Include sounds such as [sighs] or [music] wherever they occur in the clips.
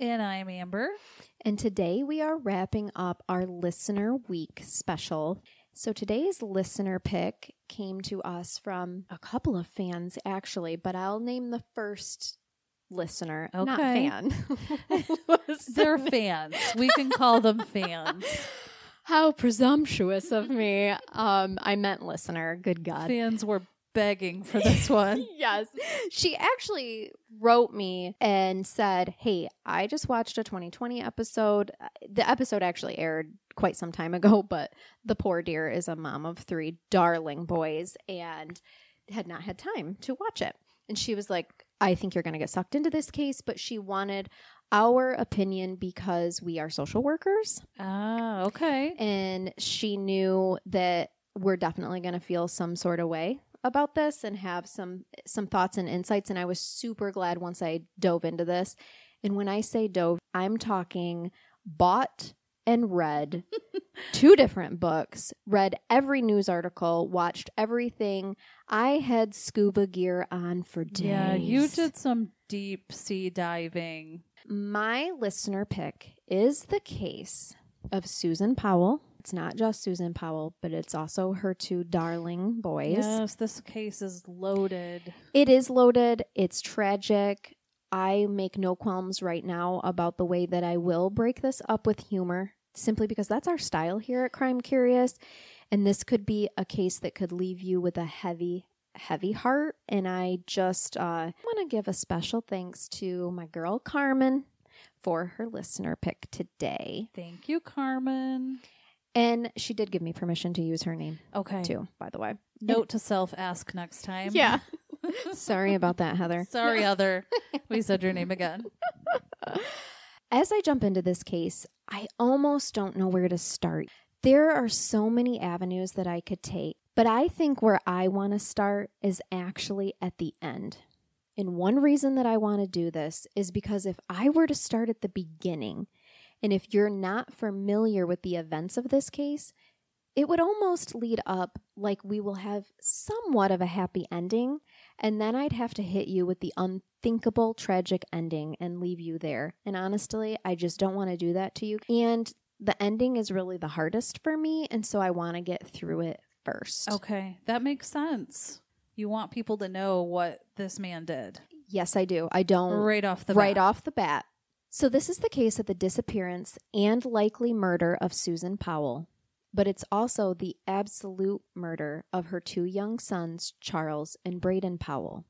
And I'm Amber. And today we are wrapping up our Listener Week special. So today's listener pick came to us from a couple of fans, actually, but I'll name the first listener, not Okay. fan. [laughs] [laughs] They're fans. We can call them fans. How presumptuous of me. Um, I meant listener. Good God. Fans were begging for [laughs] this one. yes. [laughs] She actually wrote me and said, Hey, I just watched a 2020 episode. Uh, The episode actually aired quite some time ago, [laughs] but the poor dear is a mom of three darling boys and had not had time to watch it. And she was like, I think you're going to get sucked into this case, but she wanted our opinion because we are social workers Ah, okay. and she knew that we're definitely going to feel some sort of way about this and have some some thoughts and insights and I was super glad once I dove into this. And when I say dove, I'm talking bought and read [laughs] two different books, read every news article, watched everything. I had scuba gear on for days. Yeah, you did some deep sea diving. My listener pick is the case of Susan Powell. It's not just Susan Powell, but it's also her two darling boys. Yes, this case is loaded. It is loaded, it's tragic. I make no qualms right now about the way that I will break this up with humor, simply because that's our style here at Crime Curious. And this could be a case that could leave you with a heavy, heavy heart. And I just uh, want to give a special thanks to my girl Carmen for her listener pick today. Thank you, Carmen. And she did give me permission to use her name Okay. too, by the way. Note to self ask next time. Yeah. [laughs] Sorry about that, Heather. Sorry, other. [laughs] We said your name again. [laughs] As I jump into this case, I almost don't know where to start. There are so many avenues that I could take, but I think where I want to start is actually at the end. And one reason that I want to do this is because if I were to start at the beginning, and if you're not familiar with the events of this case, it would almost lead up like we will have somewhat of a happy ending, and then I'd have to hit you with the unthinkable tragic ending and leave you there. And honestly, I just don't want to do that to you. And the ending is really the hardest for me, and so I want to get through it first. Okay. That makes sense. You want people to know what this man did Yes, I do. I don't right off the right bat. off the bat. So this is the case of the disappearance and likely murder of Susan Powell, but it's also the absolute murder of her two young sons, Charles and Braden Powell.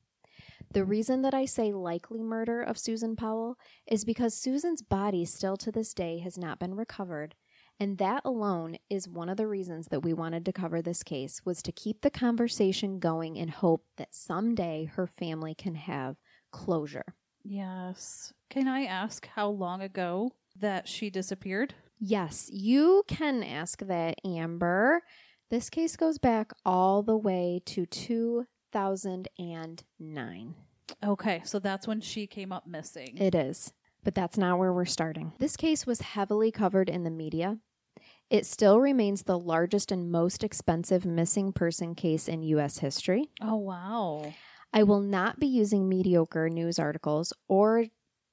The reason that I say likely murder of Susan Powell is because Susan's body still to this day has not been recovered, and that alone is one of the reasons that we wanted to cover this case was to keep the conversation going in hope that someday her family can have closure. Yes. Can I ask how long ago that she disappeared? Yes, you can ask that, Amber. This case goes back all the way to 2009. Okay, so that's when she came up missing. It is, but that's not where we're starting. This case was heavily covered in the media. It still remains the largest and most expensive missing person case in U.S. history. oh, wow. I will not be using mediocre news articles or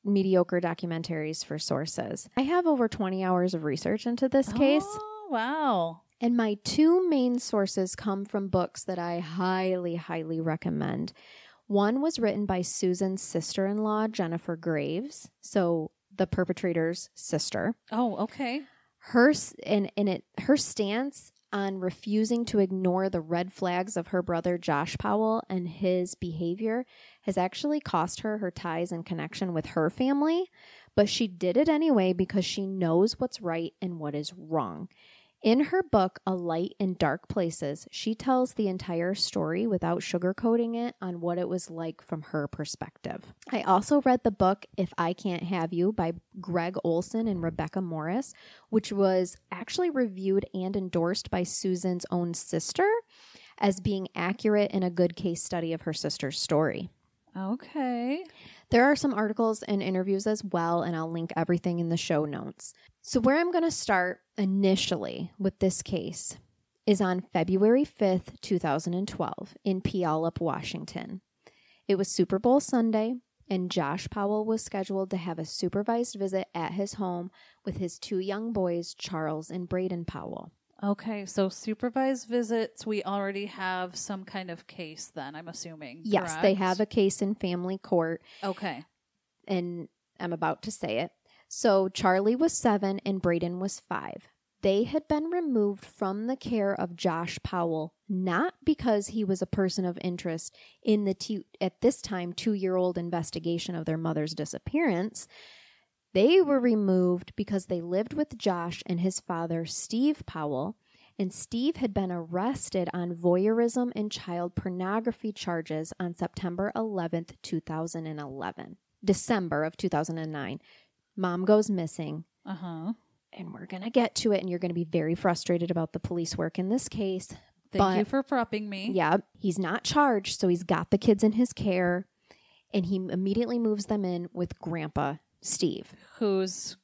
mediocre documentaries for sources. I have over 20 hours of research into this oh, case. Oh, wow. And my two main sources come from books that I highly, highly recommend. One was written by Susan's sister in law, Jennifer Graves, so the perpetrator's sister. Oh, okay. Her and, and it her stance on refusing to ignore the red flags of her brother Josh Powell and his behavior has actually cost her her ties and connection with her family, but she did it anyway because she knows what's right and what is wrong. In her book, A Light in Dark Places, she tells the entire story without sugarcoating it on what it was like from her perspective. I also read the book If I Can't Have You by Gregg Olsen and Rebecca Morris, which was actually reviewed and endorsed by Susan's own sister as being accurate and a good case study of her sister's story. Okay. There are some articles and interviews as well, and I'll link everything in the show notes. So, where I'm going to start initially with this case is on February 5th, 2012, in Puyallup, Washington. It was Super Bowl Sunday, and Josh Powell was scheduled to have a supervised visit at his home with his two young boys, Charles and Braden Powell. Okay, so supervised visits, we already have some kind of case then, I'm assuming. Yes, they have a case in family court, Okay. and I'm about to say it. So Charlie was seven and Braden was five. They had been removed from the care of Josh Powell, not because he was a person of interest in the two, at this time two year old investigation of their mother's disappearance. They were removed because they lived with Josh and his father, Steve Powell, and Steve had been arrested on voyeurism and child pornography charges on September 11th, 2011. December of 2009. Mom goes missing, Uh huh. and we're going to get to it, and you're going to be very frustrated about the police work in this case. Thank But- you for prepping me. Yeah, he's not charged, so he's got the kids in his care, and he immediately moves them in with Grandpa Steve, Who's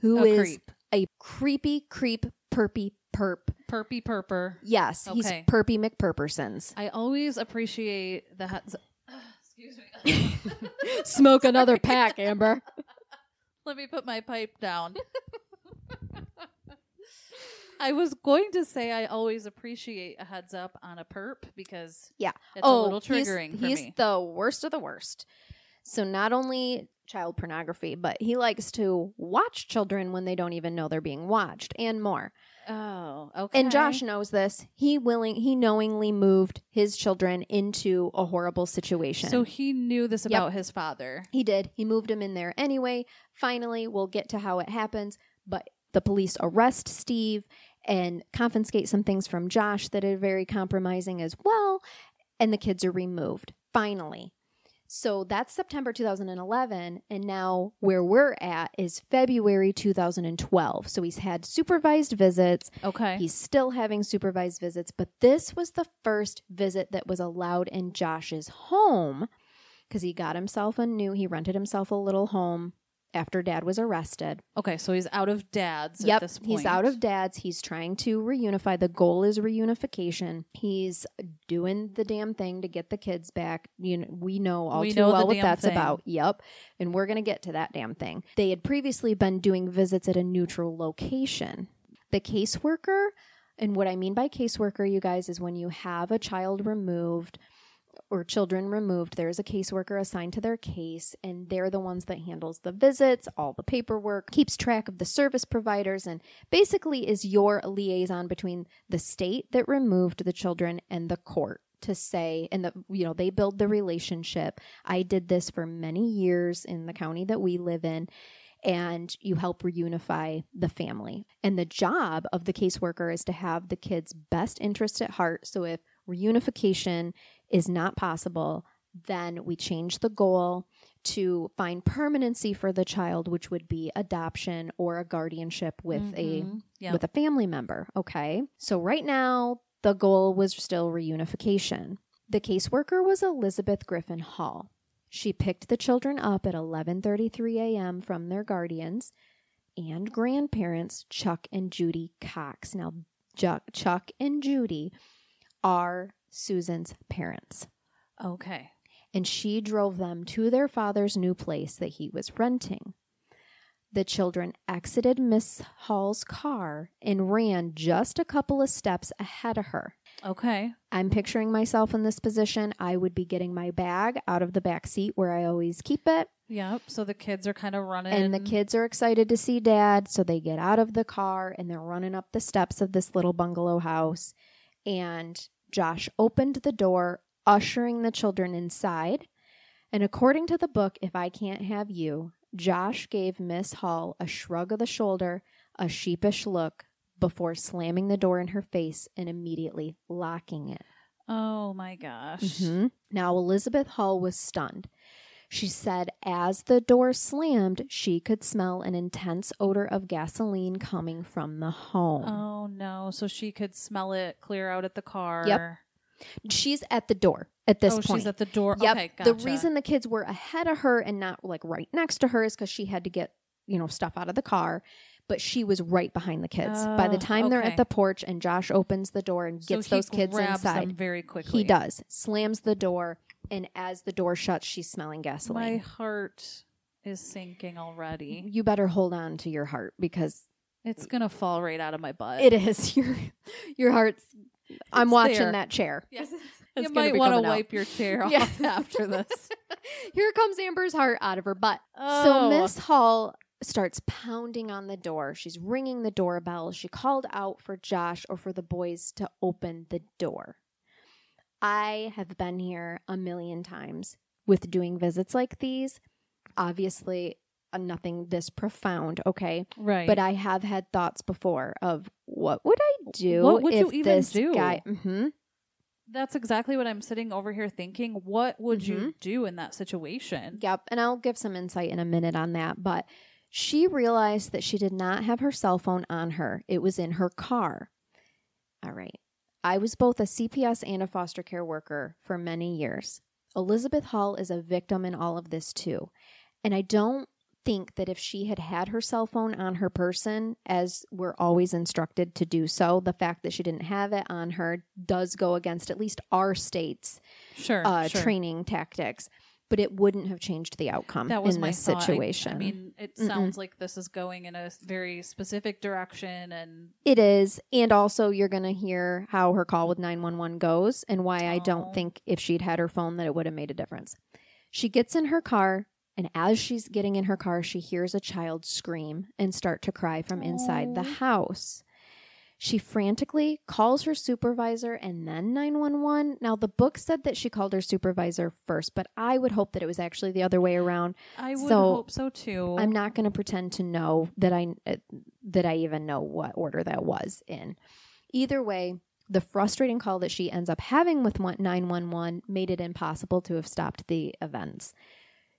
who a is creep? a creepy, creep, perpy, perp. Perpy perper. Yes, he's Okay. Perpy McPurpersons. I always appreciate the heads. [sighs] Excuse me. [laughs] [laughs] Smoke another pack, Amber. [laughs] Let me put my pipe down. I was going to say I always appreciate a heads up on a perp because Yeah. it's a oh, little triggering he's, for he's me. the worst of the worst. So not only child pornography, but he likes to watch children when they don't even know they're being watched and more. oh, okay. And Josh knows this. He willing he knowingly moved his children into a horrible situation. So he knew this Yep. about his father. he did. He moved him in there anyway. Finally, we'll get to how it happens, but the police arrest Steve and confiscate some things from Josh that are very compromising as well, and the kids are removed. Finally. So that's September 2011, and now where we're at is February 2012. So he's had supervised visits. Okay. He's still having supervised visits, but this was the first visit that was allowed in Josh's home because he got himself a new, he rented himself a little home after dad was arrested. okay, so he's out of dad's at yep, this point. he's out of dad's. He's trying to reunify. The goal is reunification. He's doing the damn thing to get the kids back. You know, we know all We too know well what that's thing. about. Yep, and we're gonna get to that damn thing. They had previously been doing visits at a neutral location. The caseworker, and what I mean by caseworker, you guys, is when you have a child removed or children removed, there's a caseworker assigned to their case, and they're the ones that handles the visits, all the paperwork, keeps track of the service providers, and basically is your liaison between the state that removed the children and the court to say and the you know they build the relationship. I did this for many years in the county that we live in and you help reunify the family. And the job of the caseworker is to have the kids best interest at heart. So if reunification is not possible, then we change the goal to find permanency for the child, which would be adoption or a guardianship with a Mhm. Yep. with a family member. Okay. So right now the goal was still reunification. The caseworker was Elizabeth Griffin Hall. She picked the children up at 11:33 a.m. from their guardians and grandparents Chuck and Judy Cox. Now Chuck, Chuck and Judy are Susan's parents Okay. and she drove them to their father's new place that he was renting. The children exited Miss Hall's car and ran just a couple of steps ahead of her. Okay. I'm picturing myself in this position. I would be getting my bag out of the back seat where I always keep it. Yep. So the kids are kind of running. And the kids are excited to see dad. So they get out of the car and they're running up the steps of this little bungalow house. And Josh opened the door, ushering the children inside. And according to the book, If I Can't Have You, Josh gave Miss Hall a shrug of the shoulder, a sheepish look, before slamming the door in her face and immediately locking it. Oh my gosh. Mhm. Now, Elizabeth Hall was stunned. She said as the door slammed, she could smell an intense odor of gasoline coming from the home. Oh no. So she could smell it clear out at the car. Yep. She's at the door at this oh, point. she's at the door. Yep. Okay, The reason the kids were ahead of her and not like right next to her is because she had to get, you know, stuff out of the car. But she was right behind the kids. By the Oh, time they're at the porch and Josh opens the door and gets he those kids inside, very quickly. he does. Slams the door, and as the door shuts, she's smelling gasoline. My heart is sinking already. You better hold on to your heart because It's gonna fall right out of my butt. it is [laughs] your your heart's. I'm watching there. that chair. Yes. It's you might want to coming out. wipe your chair [laughs] off Yeah. after [laughs] this. Here comes Amber's heart out of her butt. So Oh. Miss Hall starts pounding on the door. She's ringing the doorbell. She called out for Josh or for the boys to open the door. I have been here a million times with doing visits like these. Obviously, uh, nothing this profound, okay? Right. But I have had thoughts before of what would I do What would if you even this do? guy Mhm. That's exactly what I'm sitting over here thinking. What would Mm-hmm. you do in that situation? Yep. And I'll give some insight in a minute on that. But she realized that she did not have her cell phone on her, it was in her car. All right. I was both a CPS and a foster care worker for many years. Elizabeth Hall is a victim in all of this too. And I don't think that if she had had her cell phone on her person, as we're always instructed to do so, the fact that she didn't have it on her does go against at least our state's Sure. uh, sure. training tactics, but it wouldn't have changed the outcome That was in my this thought. Situation. I, mean, it Mm-mm. sounds like this is going in a very specific direction, and it is, and also you're going to hear how her call with 911 goes and why I Oh. don't think if she'd had her phone that it would have made a difference. She gets in her car, and as she's getting in her car, she hears a child scream and start to cry from inside the Oh. house. She frantically calls her supervisor and then 911. Now, the book said that she called her supervisor first, but I would hope that it was actually the other way around. I would So, hope so too. I'm not going to pretend to know that I uh, that I even know what order that was in. Either way, the frustrating call that she ends up having with one- 911 made it impossible to have stopped the events.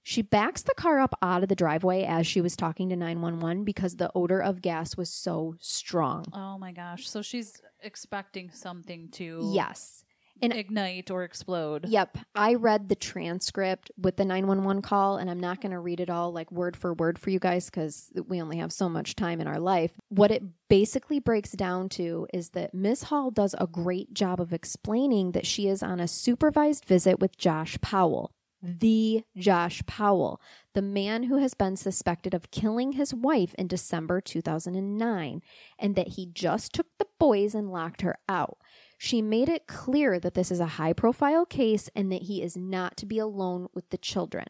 She backs the car up out of the driveway as she was talking to 911 because the odor of gas was so strong. Oh my gosh! So she's expecting something to Yes. and- ignite or explode. Yep. I read the transcript with the 911 call, and I'm not going to read it all like word for word for you guys because we only have so much time in our life. What it basically breaks down to is that Miss Hall does a great job of explaining that she is on a supervised visit with Josh Powell. The Josh Powell, the man who has been suspected of killing his wife in December 2009, and that he just took the boys and locked her out. She made it clear that this is a high profile case and that he is not to be alone with the children.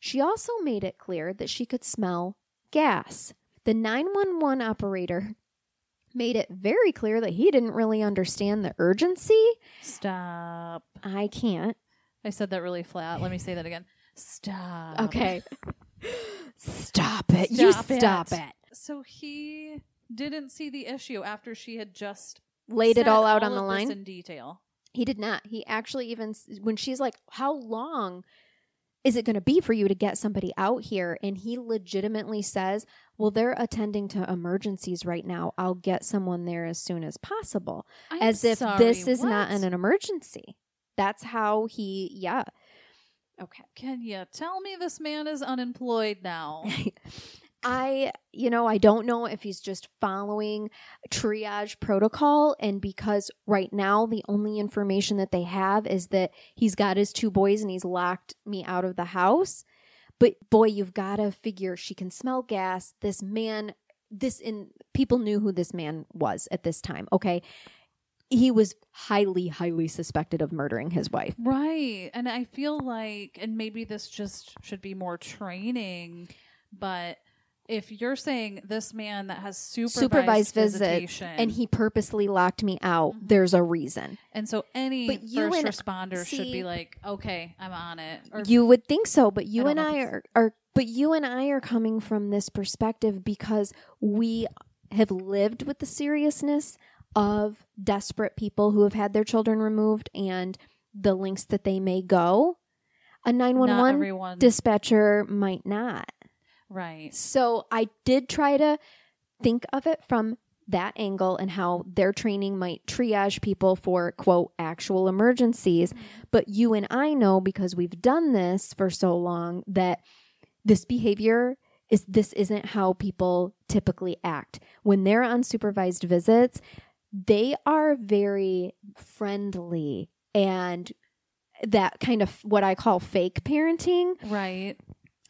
She also made it clear that she could smell gas. The 911 operator made it very clear that he didn't really understand the urgency. Stop. I can't. I said that really flat. Let me say that again. Stop. Okay. stop it. you Stop it. stop it. So he didn't see the issue after she had just Laid it said all out on of the this line. in detail. He did not. He actually even s- when she's like, "How long is it going to be for you to get somebody out here?" and he legitimately says, "Well, they're attending to emergencies right now. I'll get someone there as soon as possible." I'm as if sorry, this is not what? an, an emergency. That's how he yeah. Okay. Can you tell me this man is unemployed now? [laughs] I, you know, I don't know if he's just following triage protocol. And because right now the only information that they have is that he's got his two boys and he's locked me out of the house. But boy, you've got to figure she can smell gas. This man, this in people knew who this man was at this time. Okay. He was highly, highly suspected of murdering his wife. right. And I feel like, and maybe this just should be more training, but if you're saying this man that has supervised, Supervised visits, visitation, and he purposely locked me out. Mhm. There's a reason. and so any But you first and- responder should see- be like, okay, I'm on it. Or you would think so but you don't and i are, are but you and i are coming from this perspective because we have lived with the seriousness of desperate people who have had their children removed and the lengths that they may go. A 911 dispatcher might not. right. So I did try to think of it from that angle and how their training might triage people for quote actual emergencies. Mm-hmm. But you and I know because we've done this for so long that this behavior is this isn't how people typically act. When they're on supervised visits, they are very friendly and that kind of what I call fake parenting. Right.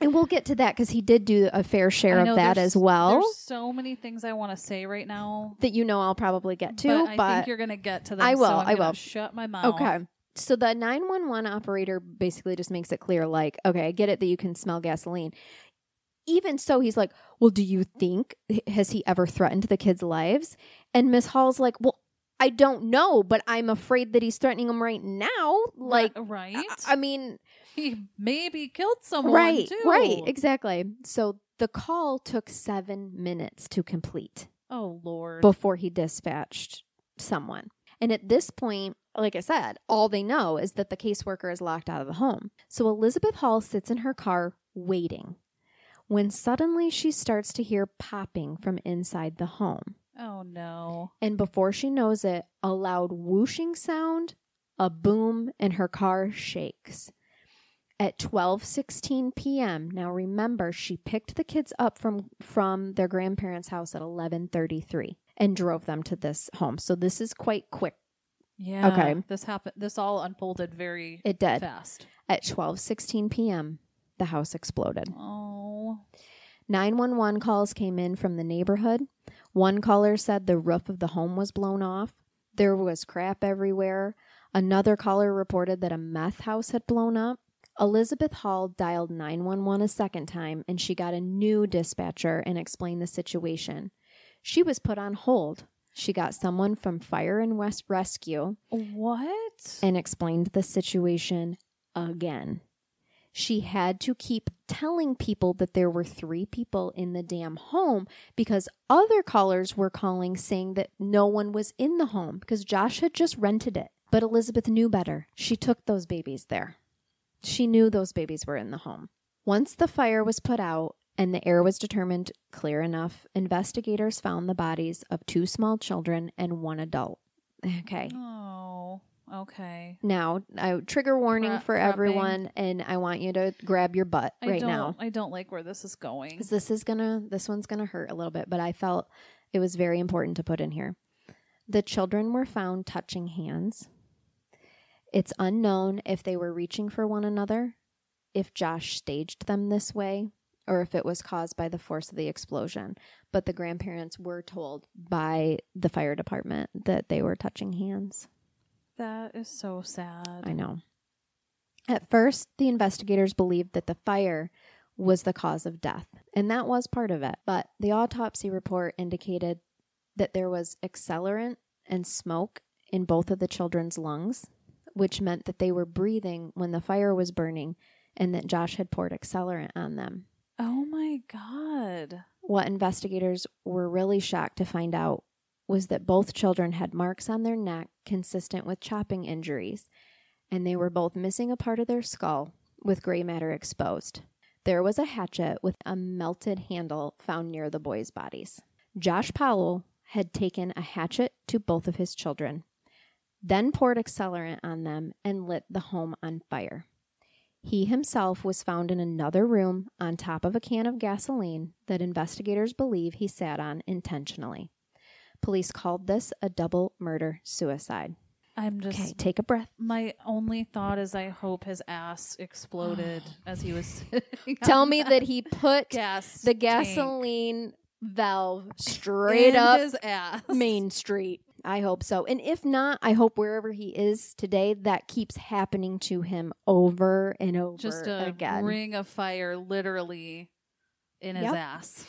And we'll get to that because he did do a fair share I of that as well. There's so many things I want to say right now. That you know I'll probably get to, but but, I think you're going to get to them. I will, so I will. Shut my mouth. okay. So the 911 operator basically just makes it clear like, okay, I get it that you can smell gasoline. Even so, he's like, well, do you think, has he ever threatened the kids' lives? And Miss Hall's like, well, I don't know, but I'm afraid that he's threatening them right now. Like, right. I, I mean, he maybe killed someone. right, too. right, exactly. So the call took seven minutes to complete. Oh Lord. before he dispatched someone. And at this point, like I said, all they know is that the caseworker is locked out of the home. So Elizabeth Hall sits in her car waiting when suddenly she starts to hear popping from inside the home. oh no. And before she knows it, a loud whooshing sound, a boom, and her car shakes. At 12:16 p.m. Now remember, she picked the kids up from from their grandparents' house at 11:33 and drove them to this home. So this is quite quick. Yeah. Okay. This happened. This all unfolded very It did. fast. At 12:16 p.m., the house exploded. Oh. 911 calls came in from the neighborhood. One caller said the roof of the home was blown off. There was crap everywhere. Another caller reported that a meth house had blown up. Elizabeth Hall dialed 911 a second time and she got a new dispatcher and explained the situation. She was put on hold. She got someone from Fire and West Rescue What? and explained the situation again. She had to keep telling people that there were three people in the damn home because other callers were calling saying that no one was in the home because Josh had just rented it. But Elizabeth knew better. She took those babies there. She knew those babies were in the home. Once the fire was put out and the air was determined clear enough, investigators found the bodies of two small children and one adult. Okay. oh. Okay. Now, I trigger warning for everyone, and I want you to grab your butt I right don't. now I don't like where this is going. because this is gonna, this one's gonna hurt a little bit. But I felt it was very important to put in here. The children were found touching hands. It's unknown if they were reaching for one another, if Josh staged them this way, or if it was caused by the force of the explosion. But the grandparents were told by the fire department that they were touching hands. That is so sad. I know. At first, the investigators believed that the fire was the cause of death, and that was part of it. But the autopsy report indicated that there was accelerant and smoke in both of the children's lungs, which meant that they were breathing when the fire was burning and that Josh had poured accelerant on them. Oh my god. What investigators were really shocked to find out was that both children had marks on their neck consistent with chopping injuries, and they were both missing a part of their skull with gray matter exposed. There was a hatchet with a melted handle found near the boys' bodies. Josh Powell had taken a hatchet to both of his children, then poured accelerant on them and lit the home on fire. He himself was found in another room on top of a can of gasoline that investigators believe he sat on intentionally. Police called this a double murder suicide. I'm just. Okay, take a breath. My only thought is I hope his ass exploded [sighs] as he was Tell me that he put gas the tank gasoline valve [laughs] straight in up his ass. Main Street. I hope so. And if not, I hope wherever he is today, that keeps happening to him over and over just a again. ring of fire literally in his Yep. ass.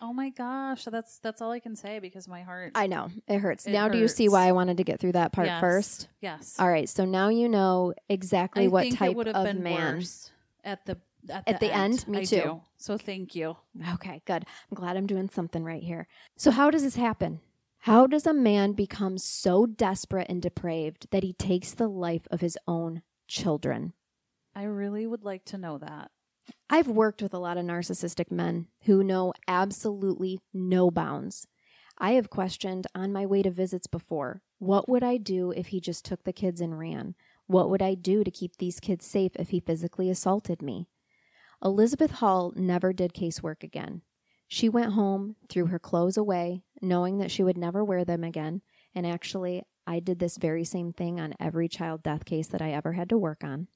Oh my gosh, that's that's all I can say because my heart. I know it hurts. It now, do you see hurts. why I wanted to get through that part Yes. first? Yes. All right, so now you know exactly I what think type it would have of been man. worse at the At the end? Me I too. do. So thank you. Okay, good. I'm glad I'm doing something right here. So, how does this happen? How does a man become so desperate and depraved that he takes the life of his own children? I really would like to know that. I've worked with a lot of narcissistic men who know absolutely no bounds. I have questioned on my way to visits before what would I do if he just took the kids and ran? What would I do to keep these kids safe if he physically assaulted me? Elizabeth Hall never did casework again. She went home, threw her clothes away, knowing that she would never wear them again. And actually, I did this very same thing on every child death case that I ever had to work on.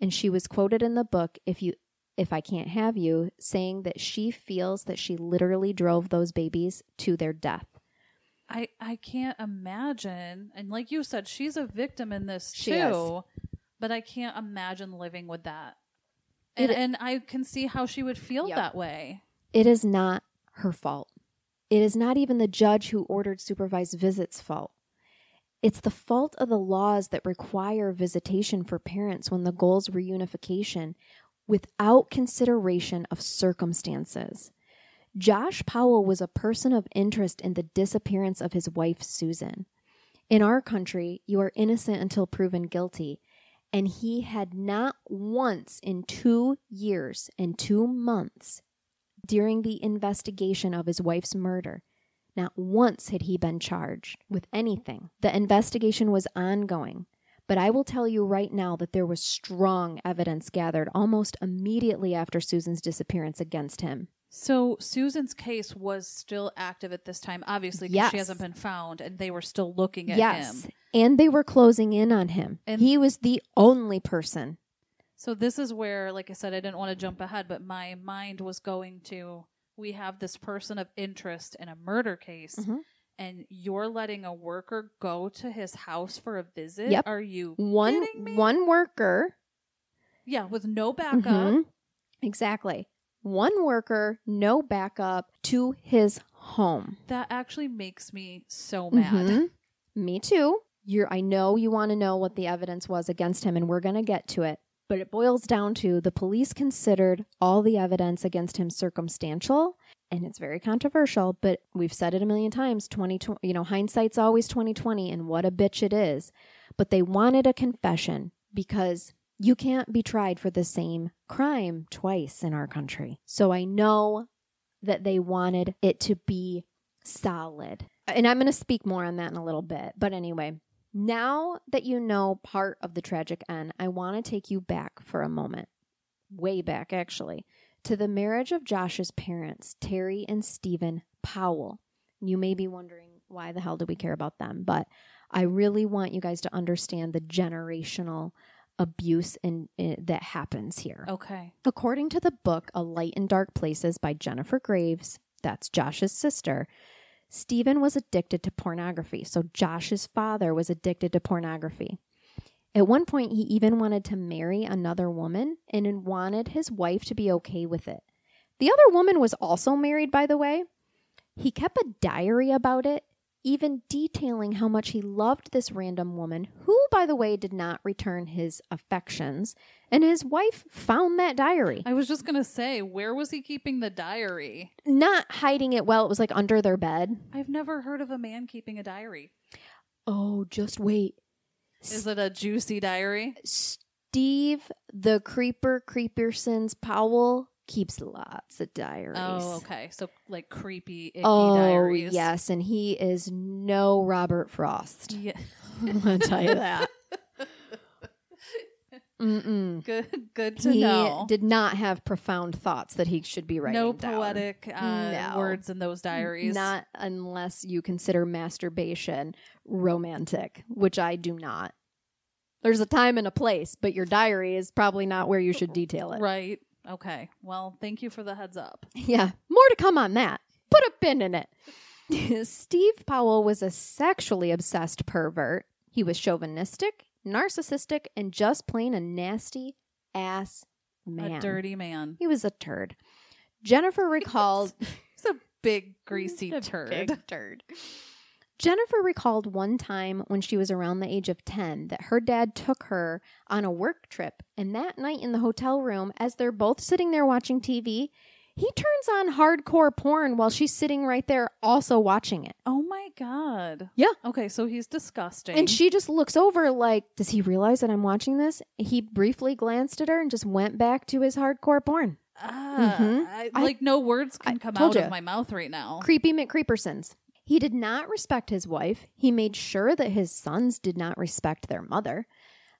And she was quoted in the book, if you if I can't have you, saying that she feels that she literally drove those babies to their death. I I can't imagine. And like you said, she's a victim in this She too. is. But I can't imagine living with that. It- And, and I can see how she would feel Yep. that way. It is not her fault. It is not even the judge who ordered supervised visits' fault. It's the fault of the laws that require visitation for parents when the goal is reunification without consideration of circumstances. Josh Powell was a person of interest in the disappearance of his wife, Susan. In our country, you are innocent until proven guilty, and he had not once in two years and two months during the investigation of his wife's murder. Not once had he been charged with anything. The investigation was ongoing. But I will tell you right now that there was strong evidence gathered almost immediately after Susan's disappearance against him. So Susan's case was still active at this time, obviously, because Yes. she hasn't been found, and they were still looking at yes. him. And they were closing in on him. And- he was the only person. So this is where, like I said, I didn't want to jump ahead, but my mind was going to we have this person of interest in a murder case, Mhm. And you're letting a worker go to his house for a visit. Yep. Are you One kidding me? one worker Yeah, with no backup. Mhm. Exactly. One worker, no backup to his home. That actually makes me so mad. Mhm. Me too. You're I know you want to know what the evidence was against him and we're going to get to it. But it boils down to the police considered all the evidence against him circumstantial and it's very controversial, but we've said it a million times, 20 you know, hindsight's always 2020 and what a bitch it is. But they wanted a confession because you can't be tried for the same crime twice in our country. So I know that they wanted it to be solid. And I'm going to speak more on that in a little bit. But anyway, now that you know part of the tragic end, I want to take you back for a moment, way back actually, to the marriage of Josh's parents, Terry and Stephen Powell. You may be wondering why the hell do we care about them, but I really want you guys to understand the generational abuse and uh, that happens here. Okay. According to the book A Light in Dark Places by Jennifer Graves, that's Josh's sister, Stephen was addicted to pornography. So Josh's father was addicted to pornography. At one point, he even wanted to marry another woman and wanted his wife to be okay with it. The other woman was also married, by the way. He kept a diary about it, even detailing how much he loved this random woman, who, by the way, did not return his affections. And his wife found that diary, I was just gonna say, where was he keeping the diary? not hiding it well. It was like under their bed. I've never heard of a man keeping a diary. Oh, just wait. Is it a juicy diary? Steve, the creeper, Creepersons Powell keeps lots of diaries. Oh, okay. So like creepy, icky Oh, diaries. yes, and he is no Robert Frost. Yeah. [laughs] I'm gonna tell you that. Mm-mm. Good. Good to He know. did not have profound thoughts that he should be writing. no down. poetic uh, No. words in those diaries. Not unless you consider masturbation romantic, which I do not. There's a time and a place, but your diary is probably not where you should detail it. right. Okay. Well, thank you for the heads up. [laughs] Yeah, more to come on that. Put a pin in it. [laughs] Steve Powell was a sexually obsessed pervert. He was chauvinistic, narcissistic, and just plain a nasty ass man. A dirty man. He was a turd. Jennifer [laughs] recalled [laughs] He's a big [laughs] greasy A turd. big turd. Jennifer recalled one time when she was around the age of 10 that her dad took her on a work trip, and that night in the hotel room, as they're both sitting there watching TV, he turns on hardcore porn while she's sitting right there also watching it. Oh my god. Yeah. Okay, so he's disgusting. And she just looks over like, does he realize that I'm watching this? He briefly glanced at her and just went back to his hardcore porn. Ah, Mhm. I, I- like no words I can come out ya. of my mouth right now. Creepy McCreepersons. He did not respect his wife. He made sure that his sons did not respect their mother.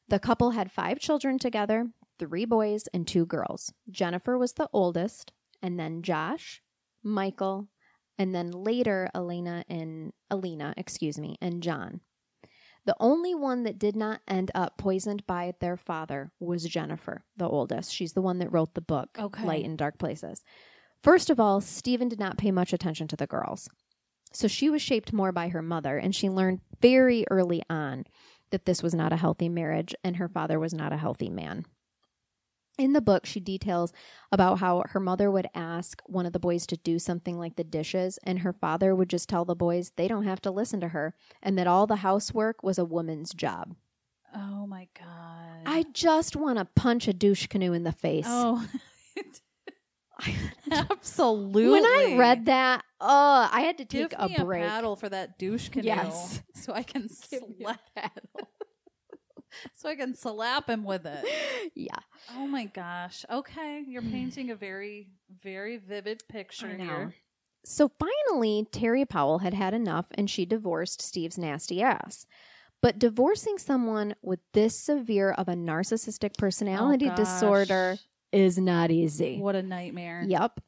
The couple had five children together three boys and two girls. Jennifer was the oldest, and then Josh, Michael, and then later Elena and Alina, excuse me, and John. The only one that did not end up poisoned by their father was Jennifer, the oldest. She's the one that wrote the book, Okay. Light in Dark Places. First of all, Stephen did not pay much attention to the girls. So she was shaped more by her mother, and she learned very early on that this was not a healthy marriage and her father was not a healthy man. In the book, she details about how her mother would ask one of the boys to do something like the dishes, and her father would just tell the boys they don't have to listen to her, and that all the housework was a woman's job. Oh my god. I just want to punch a douche canoe in the face. Oh. Absolutely. [laughs] [laughs] When I read that, uh, I had to Give take a me break. paddle for that douche canoe. Yes. [laughs] So I can Give a slap [laughs] so I can slap him with it. yeah. Oh my gosh. Okay, you're mm. painting a very very vivid picture here. So finally, Terry Powell had had enough and she divorced Steve's nasty ass. But divorcing someone with this severe of a narcissistic oh personality Oh, disorder is not easy. What a nightmare. Yep.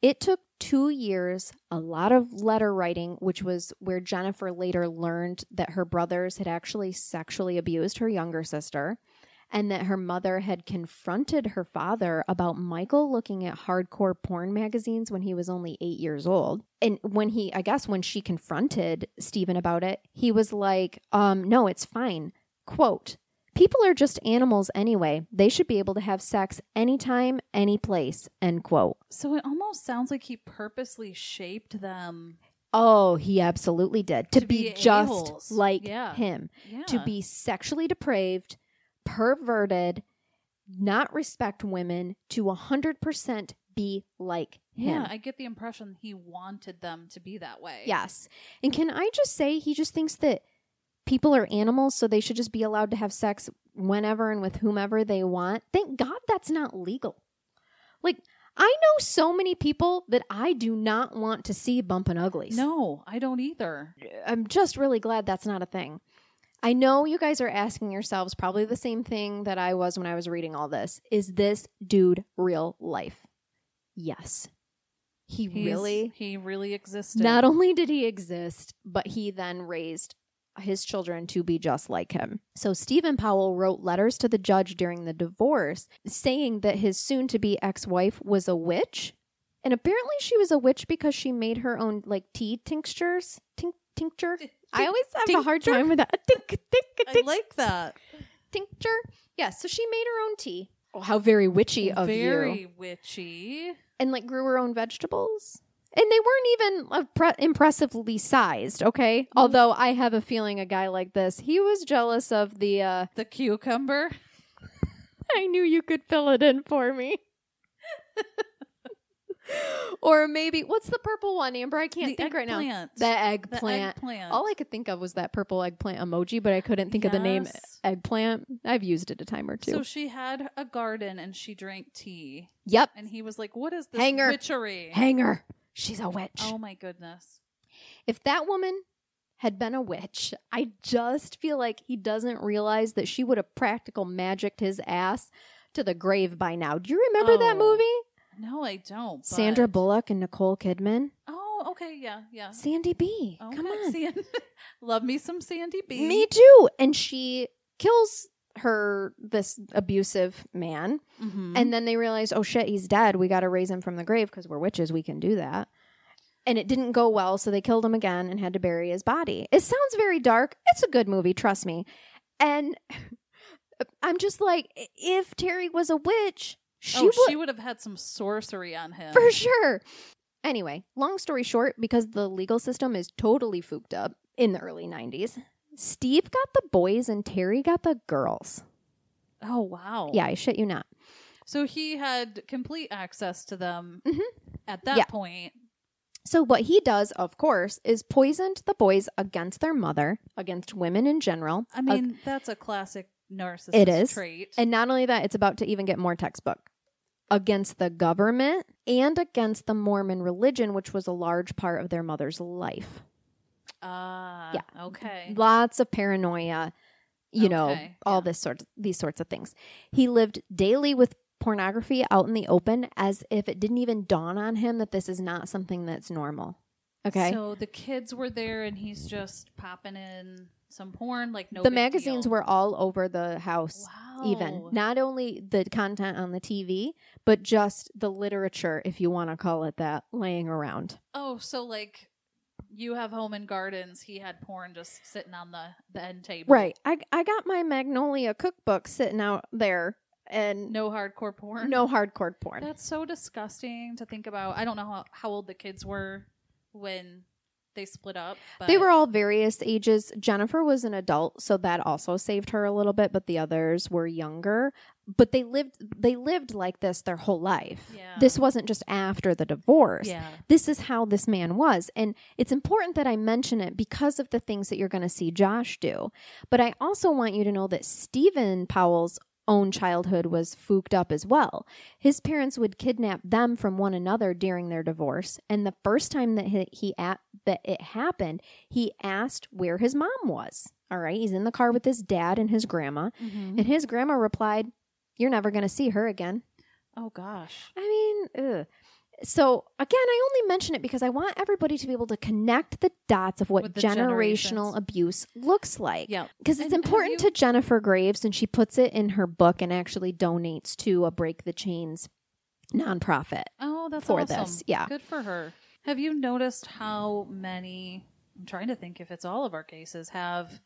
It took two years, a lot of letter writing, which was where Jennifer later learned that her brothers had actually sexually abused her younger sister and that her mother had confronted her father about Michael looking at hardcore porn magazines when he was only eight years old. And when he, I guess, when she confronted Stephen about it, he was like, um, no, it's fine. Quote, People are just animals anyway. They should be able to have sex anytime, any place. End quote. So it almost sounds like he purposely shaped them. Oh, he absolutely did. To, To be, be just like Yeah. him. Yeah. To be sexually depraved, perverted, not respect women, to 100% be like him. Yeah, I get the impression he wanted them to be that way. Yes. And can I just say, he just thinks that people are animals, so they should just be allowed to have sex whenever and with whomever they want. Thank God that's not legal. Like, I know so many people that I do not want to see bumping uglies. No, I don't either. I'm just really glad that's not a thing. I know you guys are asking yourselves probably the same thing that I was when I was reading all this. Is this dude real life? Yes. He He's- really he really existed. not only did he exist, but he then raised his children to be just like him. So Stephen Powell wrote letters to the judge during the divorce saying that his soon to be ex-wife was a witch. And apparently she was a witch because she made her own like tea tinctures. Tink- tincture. I always have a hard tincture? time with that. Tink, tink, a [laughs] I tink, like that. tincture. Yeah, so she made her own tea. Oh, how very witchy of Very you. Very witchy. And like grew her own vegetables. And they weren't even pre- impressively sized, okay? Although I have a feeling a guy like this, he was jealous of the uh The cucumber. [laughs] I knew you could fill it in for me. [laughs] or maybe what's the purple one, Amber? I can't the think right now. eggplant. The The eggplant. All I could think of was that purple eggplant emoji, but I couldn't think of the name eggplant. I've used it a time or two. So she had a garden and she drank tea. yep. And he was like, What is this Hanger. witchery? Hanger. She's a witch. Oh my goodness. If that woman had been a witch, I just feel like he doesn't realize that she would have practical magicked his ass to the grave by now. Do you remember that Oh, movie? No, I don't. but- Sandra Bullock and Nicole Kidman? Oh, okay, yeah, yeah. Sandy B. Okay, Come on. San- [laughs] Love me some Sandy B. Me too. And she kills her this abusive man. Mhm. and then they realize oh shit he's dead. We got to raise him from the grave because we're witches. We can do that. And it didn't go well so they killed him again and had to bury his body. It sounds very dark. It's a good movie trust me. And [laughs] i'm just like if terry was a witch she oh, would she would have had some sorcery on him. for sure. Anyway long story short because the legal system is totally fooked up in the early 90s. Steve got the boys and Terry got the girls. Oh wow. Yeah, I shit you not. So he had complete access to them Mhm. at that Yeah. point. So, what he does, of course, is poisoned the boys against their mother, against women in general. I mean, that's a classic narcissist It is. trait. And not only that, it's about to even get more textbook against the government and against the Mormon religion, which was a large part of their mother's life. Ah, Yeah. Okay. Lots of paranoia, you know, all yeah. this sort of these sorts of things. He lived daily with pornography out in the open as if it didn't even dawn on him that this is not something that's normal. Okay. So the kids were there, and he's just popping in some porn, like no. the magazines deal. were all over the house. wow. even not only the content on the TV, but just the literature, if you want to call it that, laying around. Oh, so like you have home and gardens. He had porn just sitting on the the end table. Right. I I got my Magnolia cookbook sitting out there, and no, hardcore porn. no hardcore porn. That's so disgusting to think about. I don't know how, how old the kids were when they split up. But They were all various ages. Jennifer was an adult, so that also saved her a little bit, but the others were younger. But they lived they lived like this their whole life. Yeah. This wasn't just after the divorce. Yeah. this is how this man was. And it's important that I mention it because of the things that you're going to see Josh do. But I also want you to know that Steven Powell's own childhood was fooked up as well. His parents would kidnap them from one another during their divorce, and the first time that he, he at that it happened, he asked where his mom was. All right, he's in the car with his dad and his grandma, Mhm. and his grandma replied, "You're never going to see her again." Oh gosh. I mean, ugh. so again, I only mention it because I want everybody to be able to connect the dots of what generational abuse looks like. Yeah. Because it's And important you- to Jennifer Graves, and she puts it in her book and actually donates to a Break the Chains nonprofit. Oh, that's For awesome. this, yeah. Good for her. Have you noticed how many? I'm trying to think if it's all of our cases have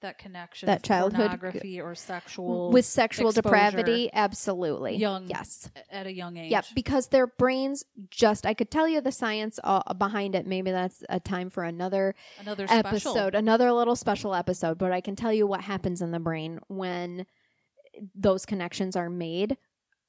that connection, That childhood- pornography or sexual With sexual depravity, absolutely. Young. Yes. at a young age. Yep, because their brains just, I could tell you the science uh, behind it. Maybe that's a time for another Another special. episode, another little special episode, but I can tell you what happens in the brain when those connections are made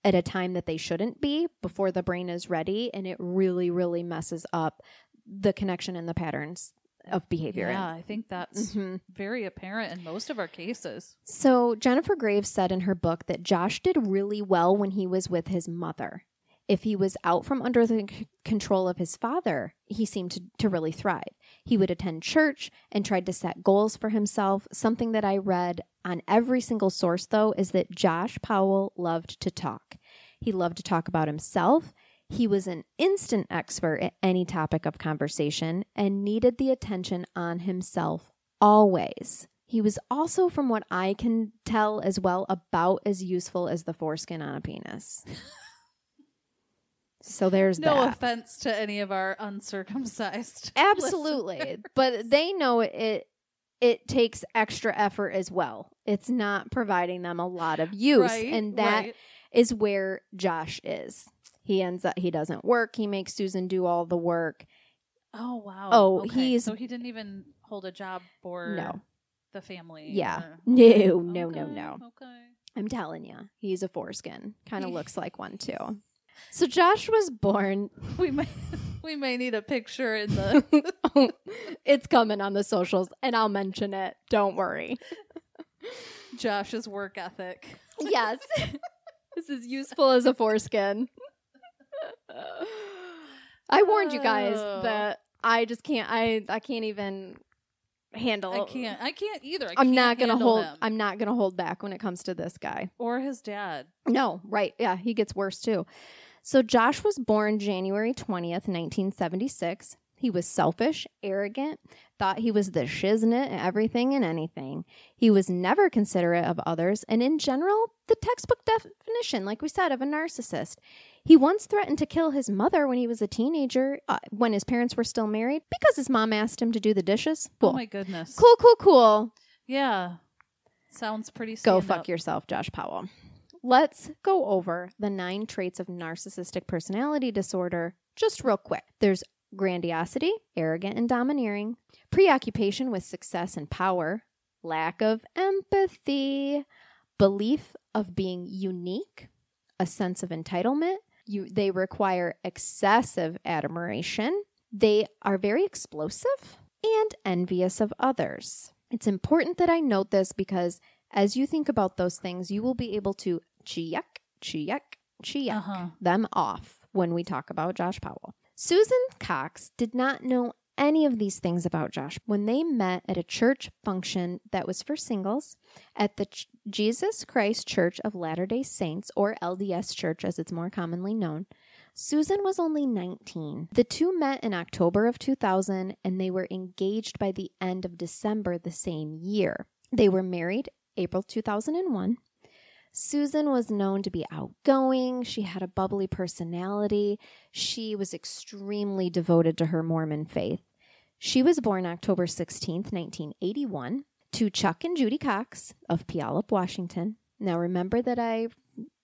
at a time that they shouldn't be before the brain is ready and it really really messes up the connection and the patterns of behavior. Yeah, I think that's Mhm. very apparent in most of our cases. So, Jennifer Graves said in her book that Josh did really well when he was with his mother. If he was out from under the c- control of his father, he seemed to, to really thrive. He would attend church and tried to set goals for himself. Something that I read on every single source, though, is that Josh Powell loved to talk. He loved to talk about himself. He was an instant expert at any topic of conversation and needed the attention on himself always. He was also, from what I can tell as well, about as useful as the foreskin on a penis. [laughs] so there's No that. offense to any of our uncircumcised. [laughs] Absolutely. but they know it it takes extra effort as well. It's not providing them a lot of use. Right, and that is right. where Josh is. He ends up he doesn't work. He makes Susan do all the work. Oh wow. Oh, Okay, he's- so he didn't even hold a job for No. the family. Yeah. or- No, okay, no, no, no. Okay. I'm telling you, he's a foreskin. Kind of looks like one too. [laughs] So Josh was born. We may [laughs] we may need a picture in the [laughs] it's coming on the socials, and I'll mention it. Don't worry. Josh's work ethic. Yes, this is useful as a foreskin. [sighs] I warned you guys Oh. that I just can't. I I can't even handle. I can't. I can't either. I I'm can't not gonna hold. him. I'm not gonna hold back when it comes to this guy. or his dad. No, right. Yeah, he gets worse too. So Josh was born January 20th, 1976. He was selfish, arrogant, thought he was the shiznit at everything and anything. He was never considerate of others, and in general, the textbook definition, like we said, of a narcissist. He once threatened to kill his mother when he was a teenager, uh, when his parents were still married, because his mom asked him to do the dishes. Cool. Oh my goodness. cool, cool, cool. Yeah. Sounds pretty. Go fuck up. yourself, Josh Powell. Let's go over the nine traits of narcissistic personality disorder just real quick. There's grandiosity, arrogant and domineering, preoccupation with success and power, lack of empathy, belief of being unique, a sense of entitlement. You, they require excessive admiration. They are very explosive and envious of others. It's important that I note this because as you think about those things, you will be able to check, check, check Uh-huh. them off when we talk about Josh Powell. Susan Cox did not know any of these things about Josh when they met at a church function that was for singles at the Ch- Jesus Christ Church of Latter day Saints, or LDS Church as it's more commonly known. Susan was only 19. The two met in October of 2000 and they were engaged by the end of December the same year. They were married April 2001. Susan was known to be outgoing. She had a bubbly personality. She was extremely devoted to her Mormon faith. She was born October 16th, 1981, to Chuck and Judy Cox of Puyallup, Washington. Now, remember that I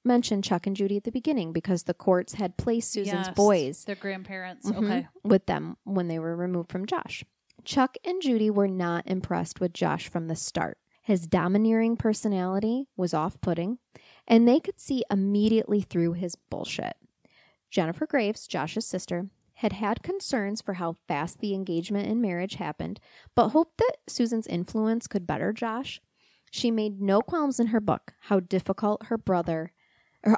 mentioned Chuck and Judy at the beginning because the courts had placed Susan's Yes, boys Their grandparents. Mhm, Okay. with them when they were removed from Josh. Chuck and Judy were not impressed with Josh from the start. His domineering personality was off putting, and they could see immediately through his bullshit. Jennifer Graves, Josh's sister, had had concerns for how fast the engagement and marriage happened, but hoped that Susan's influence could better Josh. She made no qualms in her book how difficult her brother,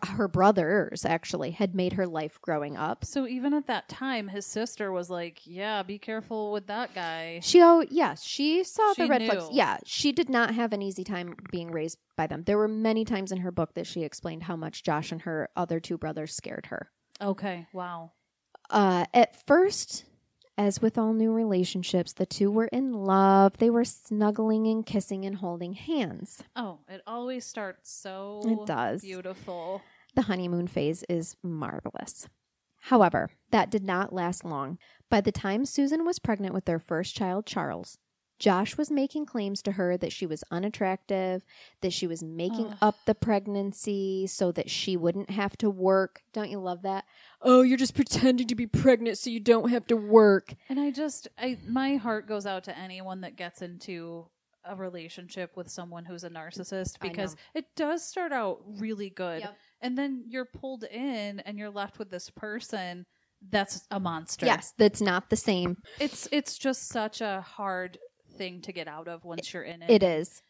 her brothers actually, had made her life growing up. So even at that time, his sister was like, "Yeah, be careful with that guy." She oh yes, she saw the She red flags. knew. Yeah, she did not have an easy time being raised by them. There were many times in her book that she explained how much Josh and her other two brothers scared her. Okay. Wow. Uh, at first, as with all new relationships, the two were in love. They were snuggling and kissing and holding hands. Oh, it always starts so It does. beautiful. The honeymoon phase is marvelous. However, that did not last long. By the time Susan was pregnant with their first child, Charles, Josh was making claims to her that she was unattractive, that she was making Ugh. up the pregnancy so that she wouldn't have to work. Don't you love that? Oh, you're just pretending to be pregnant so you don't have to work. And I just, I my heart goes out to anyone that gets into a relationship with someone who's a narcissist because it does start out really good, Yep. and then you're pulled in and you're left with this person that's a monster. Yes, that's not the same. it's it's just such a hard thing to get out of once you're in it. It is.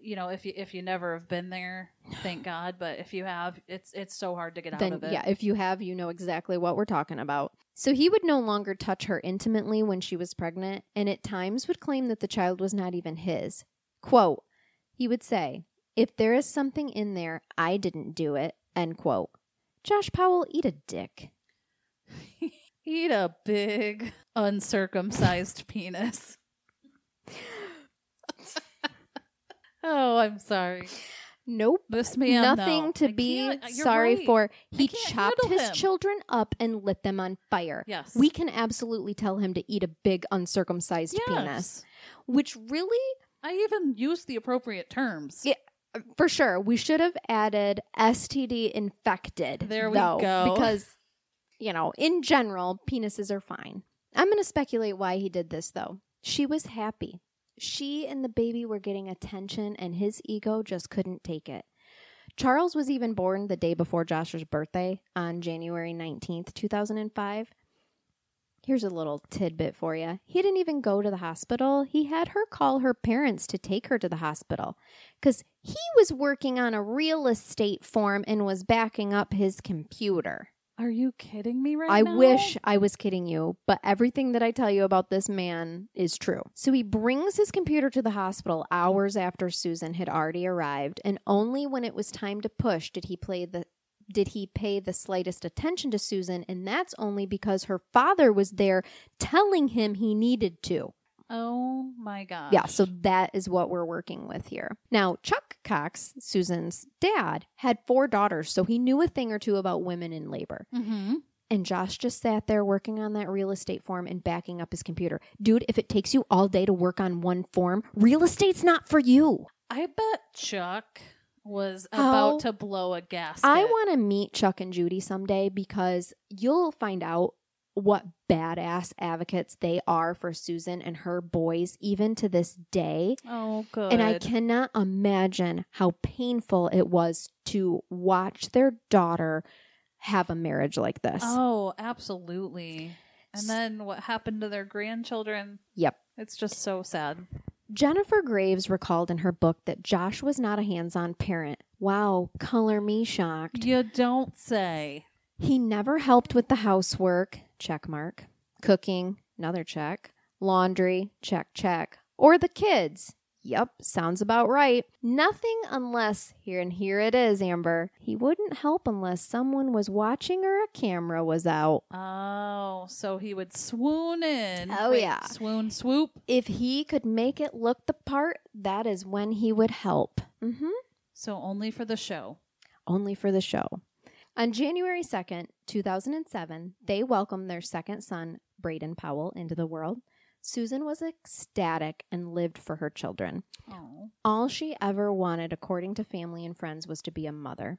You know, if you if you never have been there, thank [sighs] God. But if you have, it's it's so hard to get out of it. yeah, if you have, you know exactly what we're talking about. So he would no longer touch her intimately when she was pregnant, and at times would claim that the child was not even his. Quote, he would say, If there is something in there, I didn't do it. End quote. Josh Powell, eat a dick. [laughs] Eat a big uncircumcised penis. Oh, I'm sorry. Nope. This man, Nothing no. to I be can't- you're sorry right. for. He can't chopped handle his him. children up and lit them on fire. Yes, We can absolutely tell him to eat a big uncircumcised penis, which really I even used the appropriate terms. Yeah. For sure. We should have added STD infected. There we though, go. Because, you know, in general, penises are fine. I'm going to speculate why he did this, though. She was happy. She and the baby were getting attention, and his ego just couldn't take it. Charles was even born the day before Josh's birthday on January 19th, 2005. Here's a little tidbit for you. He didn't even go to the hospital. He had her call her parents to take her to the hospital because he was working on a real estate form and was backing up his computer. Are you kidding me right I now? wish I was kidding you, but everything that I tell you about this man is true. So he brings his computer to the hospital hours after Susan had already arrived, and only when it was time to push did he play the did he pay the slightest attention to Susan, and that's only because her father was there telling him he needed to. Oh my god. Yeah, so that is what we're working with here. Now, Chuck Cox, Susan's dad, had four daughters, so he knew a thing or two about women in labor. Mm-hmm. And Josh just sat there working on that real estate form and backing up his computer. Dude, if it takes you all day to work on one form, real estate's not for you. I bet Chuck was about to blow a gasket. I want to meet Chuck and Judy someday because you'll find out what badass advocates they are for Susan and her boys, even to this day. Oh, good. And I cannot imagine how painful it was to watch their daughter have a marriage like this. Oh, absolutely. And then what happened to their grandchildren? Yep. It's just so sad. Jennifer Graves recalled in her book that Josh was not a hands on parent. Wow, color me shocked. You don't say. He never helped with the housework, check mark, cooking, another check, laundry, check, check, or the kids. Yep, sounds about right. Nothing unless, here and here it is, Amber. He wouldn't help unless someone was watching or a camera was out. Oh, so he would swoon in. Oh, yeah. Swoon, swoop. If he could make it look the part, that is when he would help. Mm-hmm. So only for the show. only for the show. On January 2nd, 2007, they welcomed their second son, Braden Powell, into the world. Susan was ecstatic and lived for her children. Oh. All she ever wanted, according to family and friends, was to be a mother.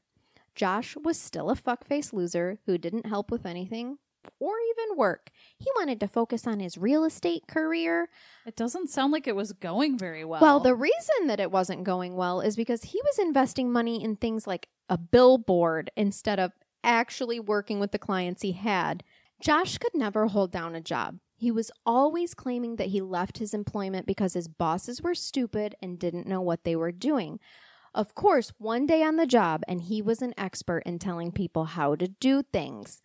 Josh was still a fuckface loser who didn't help with anything or even work. He wanted to focus on his real estate career. It doesn't sound like it was going very well. Well, the reason that it wasn't going well is because he was investing money in things like a billboard instead of actually working with the clients he had. Josh could never hold down a job. He was always claiming that he left his employment because his bosses were stupid and didn't know what they were doing. Of course, one day on the job, and he was an expert in telling people how to do things.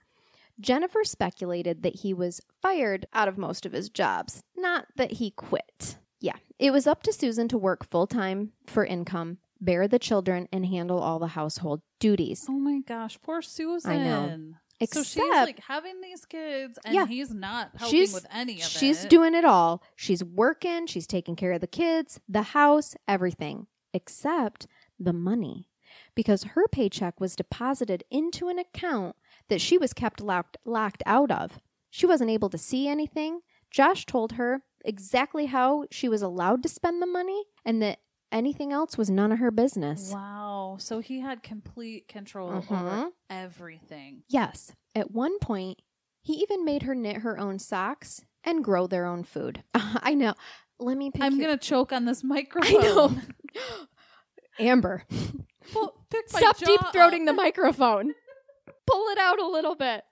Jennifer speculated that he was fired out of most of his jobs, not that he quit. Yeah, it was up to Susan to work full time for income, bear the children, and handle all the household duties. oh my gosh, poor Susan. I know. so she's like having these kids, and Yeah. he's not helping She's with any of she's it. doing it all. She's working, she's taking care of the kids, the house, everything, except the money. Because her paycheck was deposited into an account that she was kept locked locked out of. She wasn't able to see anything. Josh told her exactly how she was allowed to spend the money and that anything else was none of her business. Wow. So he had complete control over Mhm. everything. Yes. At one point, he even made her knit her own socks and grow their own food. [laughs] I know. Let me pick I'm your- gonna choke on this microphone. [laughs] I know. [gasps] Amber, [laughs] Pull, stop deep throating the microphone. Pull it out a little bit.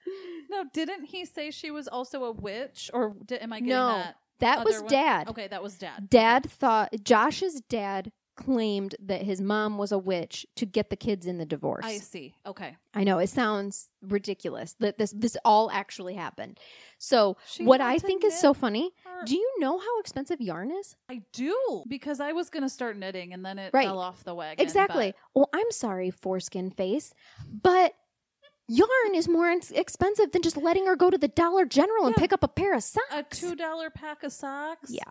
No, didn't he say she was also a witch? Or did, am I getting No, that? That oh, was one? dad. Okay, that was dad. Dad thought Josh's dad claimed that his mom was a witch to get the kids in the divorce. I see. Okay. I know it sounds ridiculous that this this all actually happened. So She what I think is so funny. her- Do you know how expensive yarn is? I do because I was gonna start knitting and then it Right. fell off the wagon. Exactly. Well, I'm sorry, foreskin face, but yarn is more expensive than just letting her go to the Dollar General and Yeah. pick up a pair of socks. A two dollar pack of socks. Yeah,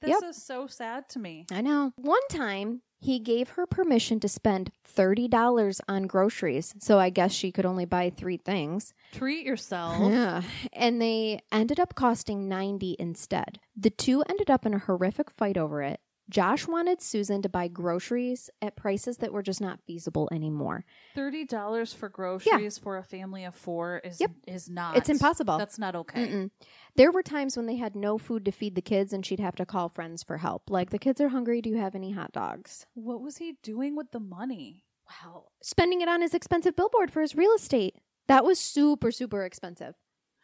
This Yep. is so sad to me. I know. One time, he gave her permission to spend $30 on groceries. So I guess she could only buy three things. Treat yourself. [laughs] Yeah. And they ended up costing 90 instead. The two ended up in a horrific fight over it. Josh wanted Susan to buy groceries at prices that were just not feasible anymore. Thirty dollars for groceries for a family of four is Yep. is not. It's impossible. That's not okay. Mm-mm. There were times when they had no food to feed the kids and she'd have to call friends for help. Like, the kids are hungry. Do you have any hot dogs? What was he doing with the money? Wow. Spending it on his expensive billboard for his real estate. That was super, super expensive.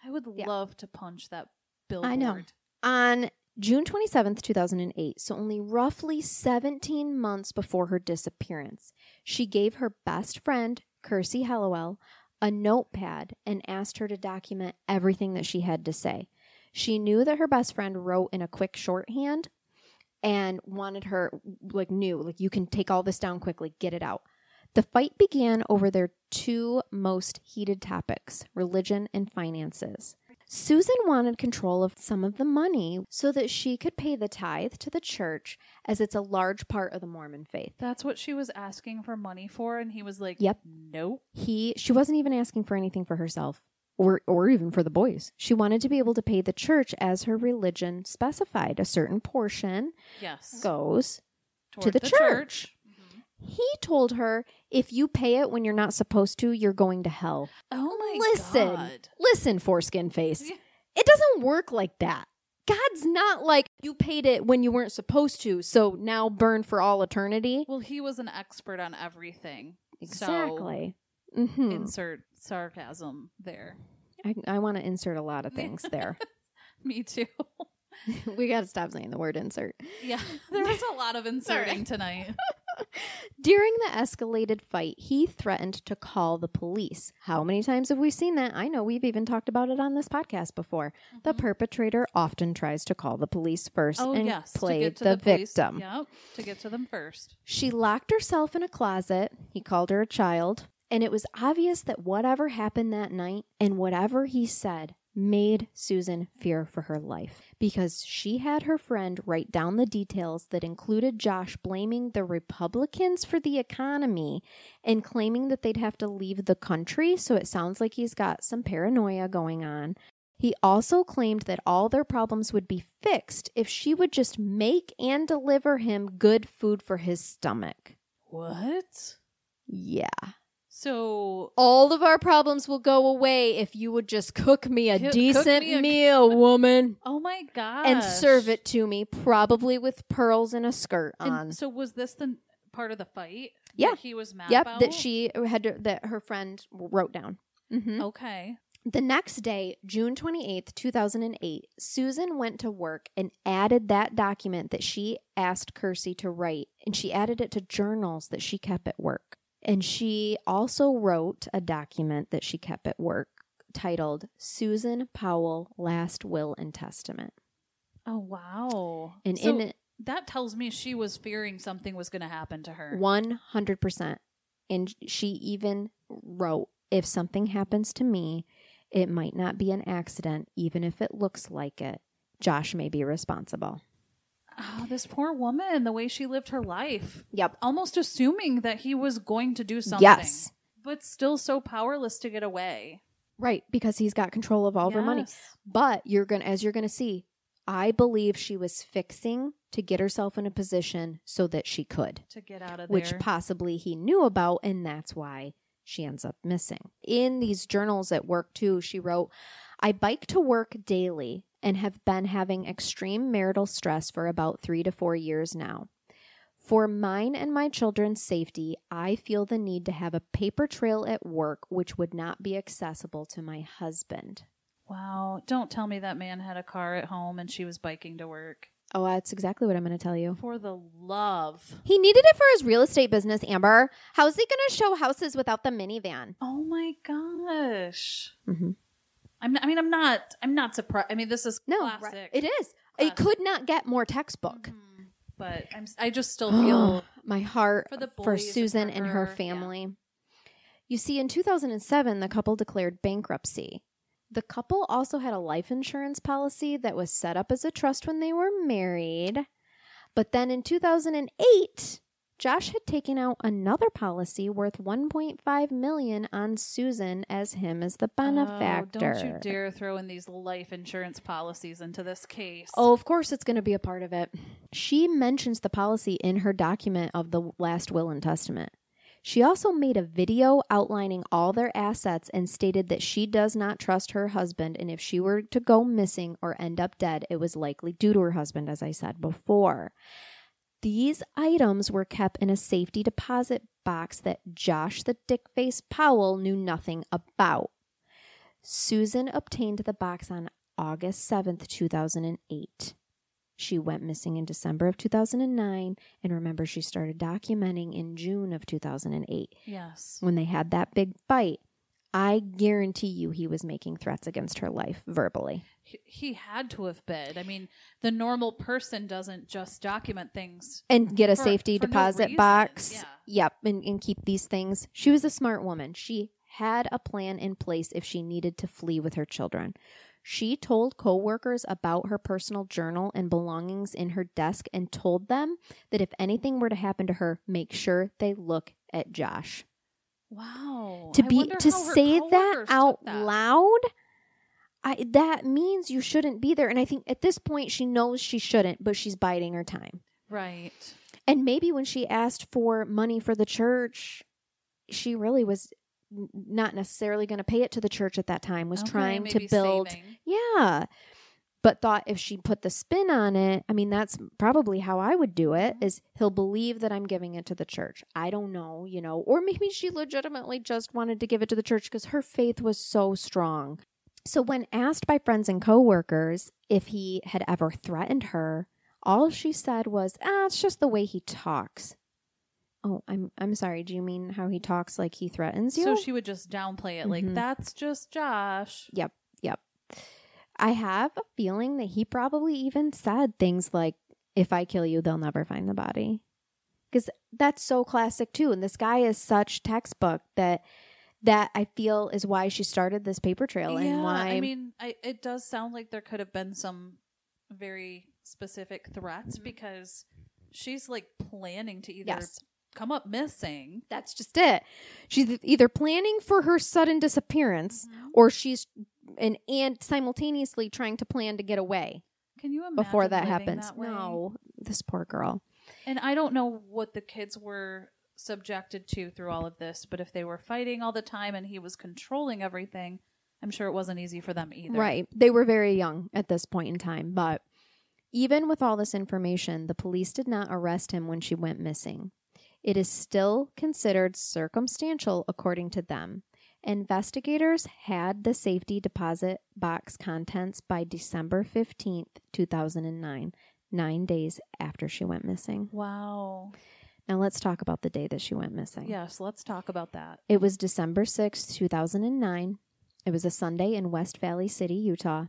I would Yeah. love to punch that billboard. I know. On June 27th, 2008, so only roughly 17 months before her disappearance, she gave her best friend, Kiirsi Hellewell, a notepad and asked her to document everything that she had to say. She knew that her best friend wrote in a quick shorthand and wanted her, like, knew, like, you can take all this down quickly, get it out. The fight began over their two most heated topics religion and finances. Susan wanted control of some of the money so that she could pay the tithe to the church, as it's a large part of the Mormon faith. That's what she was asking for money for, and he was like, Yep. nope." He she wasn't even asking for anything for herself or or even for the boys. She wanted to be able to pay the church as her religion specified. A certain portion Yes, goes Toward the the church. He told her, if you pay it when you're not supposed to, you're going to hell. Oh my Listen. god. Listen, foreskin face. It doesn't work like that. God's not like you paid it when you weren't supposed to, so now burn for all eternity. Well, he was an expert on everything. Exactly. hmm Insert sarcasm there. I, I want to insert a lot of things [laughs] there. Me too. [laughs] we got to stop saying the word insert. Yeah, [laughs] there was a lot of inserting tonight. During the escalated fight, he threatened to call the police. How many times have we seen that? I know we've even talked about it on this podcast before. The Mhm. perpetrator often tries to call the police first oh and yes, to play get to the, police. victim. Yep, to get to them first. She locked herself in a closet. He called her a child. And it was obvious that whatever happened that night and whatever he said made Susan fear for her life because she had her friend write down the details that included Josh blaming the Republicans for the economy and claiming that they'd have to leave the country. So it sounds like he's got some paranoia going on. He also claimed that all their problems would be fixed if she would just make and deliver him good food for his stomach. What? Yeah. So All of our problems will go away if you would just cook me a Cook- decent me a- meal, woman, Oh my god! and serve it to me, probably with pearls and a skirt on. And so was this the part of the fight? Yeah. that he was mad yep, about. that she had to, that her friend wrote down. hmm Okay. The next day, June 28th, 2008, Susan went to work and added that document that she asked Kiirsi to write, and she added it to journals that she kept at work. And she also wrote a document that she kept at work titled Susan Powell Last Will and Testament. Oh wow. And So in it, that tells me she was fearing something was going to happen to her. 100%. And she even wrote, if something happens to me, it might not be an accident, even if it looks like it. Josh may be responsible. Oh, this poor woman, the way she lived her life, Yep. almost assuming that he was going to do something. Yes. But still so powerless to get away. Right, because he's got control of all of her money. But you're going to as you're going to see, I believe she was fixing to get herself in a position so that she could, To get out of there. which possibly he knew about and that's why she ends up missing. In these journals at work too, she wrote, "I bike to work daily and have been having extreme marital stress for about 3 to 4 years now." For mine and my children's safety, I feel the need to have a paper trail at work which would not be accessible to my husband. wow. Don't tell me that man had a car at home and she was biking to work. Oh, that's exactly what I'm going to tell you. For the love. He needed it for his real estate business, Amber. How's he going to show houses without the minivan? Oh my gosh. Mm-hmm. I'm, I mean, I'm not. I'm not surprised. I mean, this is No, classic. right. it is. It could not get more textbook. Mhm. But I'm. I just still feel [gasps] My heart for for boys and Susan and her her, yeah. family. You see, in 2007, the couple declared bankruptcy. The couple also had a life insurance policy that was set up as a trust when they were married. But then in 2008, Josh had taken out another policy worth 1.5 million on Susan as him as the benefactor. Oh, don't you dare throw in these life insurance policies into this case. Oh, of course it's going to be a part of it. She mentions the policy in her document of the last will and testament. She also made a video outlining all their assets and stated that she does not trust her husband, and if she were to go missing or end up dead, it was likely due to her husband, as I said before. These items were kept in a safety deposit box that Josh the Dickface Powell knew nothing about. Susan obtained the box on August 7th, 2008. She went missing in December of 2009, and remember, she started documenting in June of 2008 yes. when they had that big fight. I guarantee you he was making threats against her life verbally. He, he had to have been. I mean, the normal person doesn't just document things. And get a For- safety for deposit reason, box. yeah. Yep, and, and keep these things. She was a smart woman. She had a plan in place if she needed to flee with her children. She told coworkers about her personal journal and belongings in her desk and told them that if anything were to happen to her, make sure they look at Josh. Wow. To be to say that out that. loud, I that means you shouldn't be there. And I think at this point she knows she shouldn't, but she's biding her time. Right. And maybe when she asked for money for the church, she really was not necessarily going to pay it to the church at that time, was Okay, trying to build. saving. Yeah. But thought if she put the spin on it, I mean, that's probably how I would do it Mhm. he'll believe that I'm giving it to the church. I don't know, you know, or maybe she legitimately just wanted to give it to the church because her faith was so strong. So when asked by friends and coworkers if he had ever threatened her, all she said was, "Ah, it's just the way he talks." Oh, I'm I'm sorry. Do you mean how he talks like he threatens you? So she would just downplay it, like Mhm. that's just Josh. Yep, yep. I have a feeling that he probably even said things like, if I kill you, they'll never find the body. Because that's so classic too. And this guy is such textbook that that I feel is why she started this paper trail yeah, and why I mean, I, it does sound like there could have been some very specific threats because she's like planning to either yes, come up missing. that's just it. She's either planning for her sudden disappearance Mm-hmm. or she's and and simultaneously trying to plan to get away Can you imagine before that happens. that way? no, this poor girl. And I don't know what the kids were subjected to through all of this, but if they were fighting all the time and he was controlling everything, I'm sure it wasn't easy for them either. Right. They were very young at this point in time, but even with all this information, the police did not arrest him when she went missing. It is still considered circumstantial according to them. Investigators had the safety deposit box contents by December 15th, 2009, 9 days after she went missing. Wow. Now let's talk about the day that she went missing. Yes, let's talk about that. It was December sixth, two 2009. It was a Sunday in West Valley City, Utah.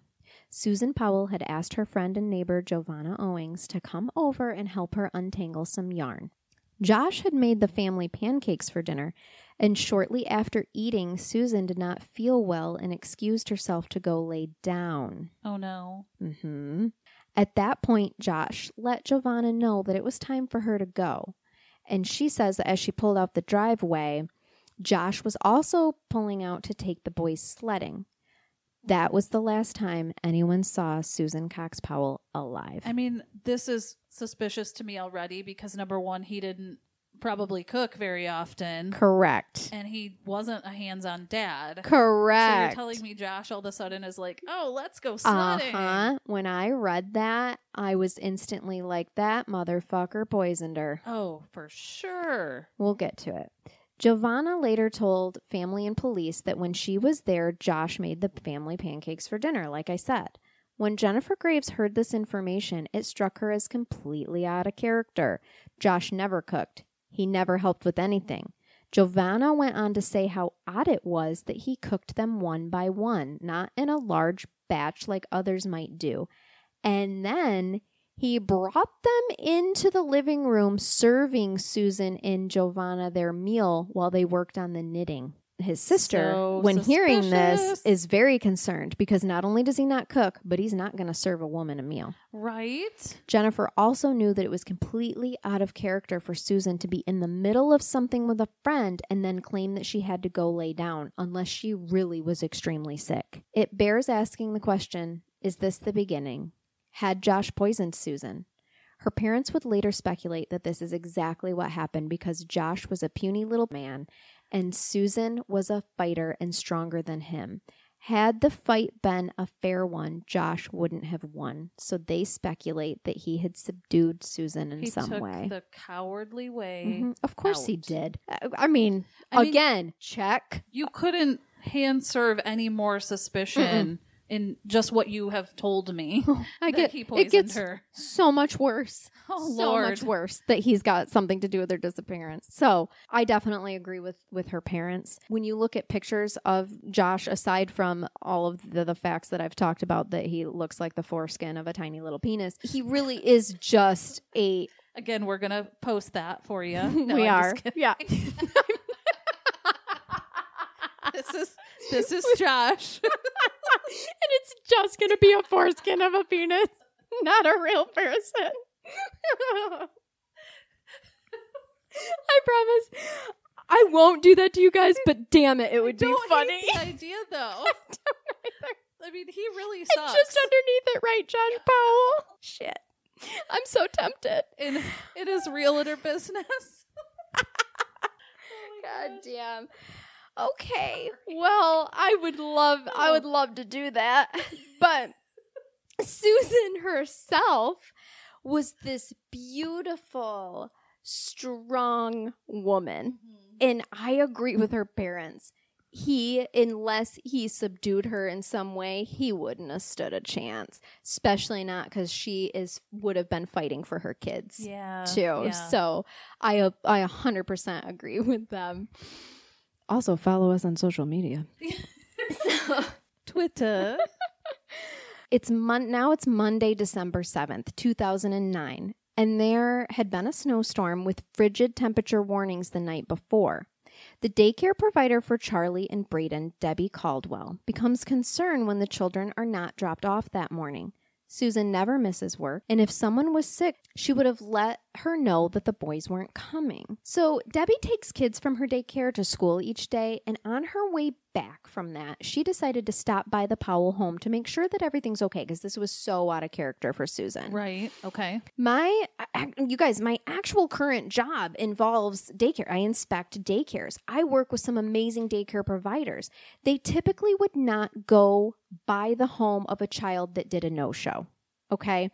Susan Powell had asked her friend and neighbor JoVonna Owings to come over and help her untangle some yarn. Josh had made the family pancakes for dinner, and shortly after eating, Susan did not feel well and excused herself to go lay down. Oh no. hmm At that point, Josh let Giovanna know that it was time for her to go. And she says that as she pulled out the driveway, Josh was also pulling out to take the boys sledding. That was the last time anyone saw Susan Cox Powell alive. I mean, this is suspicious to me already because number one, he didn't probably cook very often. Correct. And he wasn't a hands on dad. Correct. So you're telling me Josh all of a sudden is like, oh, let's go sledding. Uh-huh. When I read that, I was instantly like, that motherfucker poisoned her. Oh, for sure. We'll get to it. JoVonna later told family and police that when she was there, Josh made the family pancakes for dinner, like I said. When Jennifer Graves heard this information, it struck her as completely out of character. Josh never cooked, he never helped with anything. JoVonna went on to say how odd it was that he cooked them one by one, not in a large batch like others might do. And then he brought them into the living room, serving Susan and JoVonna their meal while they worked on the knitting. His sister, So when hearing this, is very concerned because not only does he not cook, but he's not going to serve a woman a meal. Right? Jennifer also knew that it was completely out of character for Susan to be in the middle of something with a friend and then claim that she had to go lay down unless she really was extremely sick. It bears asking the question is this the beginning? Had Josh poisoned Susan? Her parents would later speculate that this is exactly what happened because Josh was a puny little man and Susan was a fighter and stronger than him. Had the fight been a fair one, Josh wouldn't have won. So they speculate that he had subdued Susan in he some took way. the cowardly way. Mhm. Of course he did. I- I mean, I mean, again, check. you couldn't hand serve any more suspicion in just what you have told me. [laughs] I get he it gets her. so much worse. [laughs] Oh so Lord. much worse that he's got something to do with their disappearance. So I definitely agree with with her parents. When you look at pictures of Josh, aside from all of the, the facts that I've talked about, that he looks like the foreskin of a tiny little penis, he really [laughs] is just a. Again, we're gonna post that for you. we are, yeah. This is this is Josh. And it's just going to be a foreskin of a penis, not a real person. I promise. I won't do that to you guys, but damn it, it would be Don't funny. hate the idea [laughs] though. I mean, he really It's sucks. just underneath it, right, Josh Powell? Shit. I'm so tempted. It is real in it is realtor business. [laughs] Oh God damn. Okay. Well, I would love I would love to do that. [laughs] But Susan herself was this beautiful, strong woman. Mm-hmm. And I agree with her parents. He, unless he subdued her in some way, he wouldn't have stood a chance. Especially not because she is would have been fighting for her kids Yeah. too. yeah. So I I a hundred percent agree [laughs] with them. Also follow us on social media. so, [laughs] [laughs] Twitter. it's mon- now it's Monday, December seventh, two thousand and nine, and there had been a snowstorm with frigid temperature warnings the night before. The daycare provider for Charlie and Braden, Debbie Caldwell, becomes concerned when the children are not dropped off that morning. Susan never misses work, and if someone was sick, she would have let her know that the boys weren't coming. So Debbie takes kids from her daycare to school each day, and on her way back from that, she decided to stop by the Powell home to make sure that everything's okay because this was so out of character for Susan. right. Okay. My, [clears throat] you guys, my actual current job involves daycare. I inspect daycares. I work with some amazing daycare providers. They typically would not go by the home of a child that did a no show. Okay.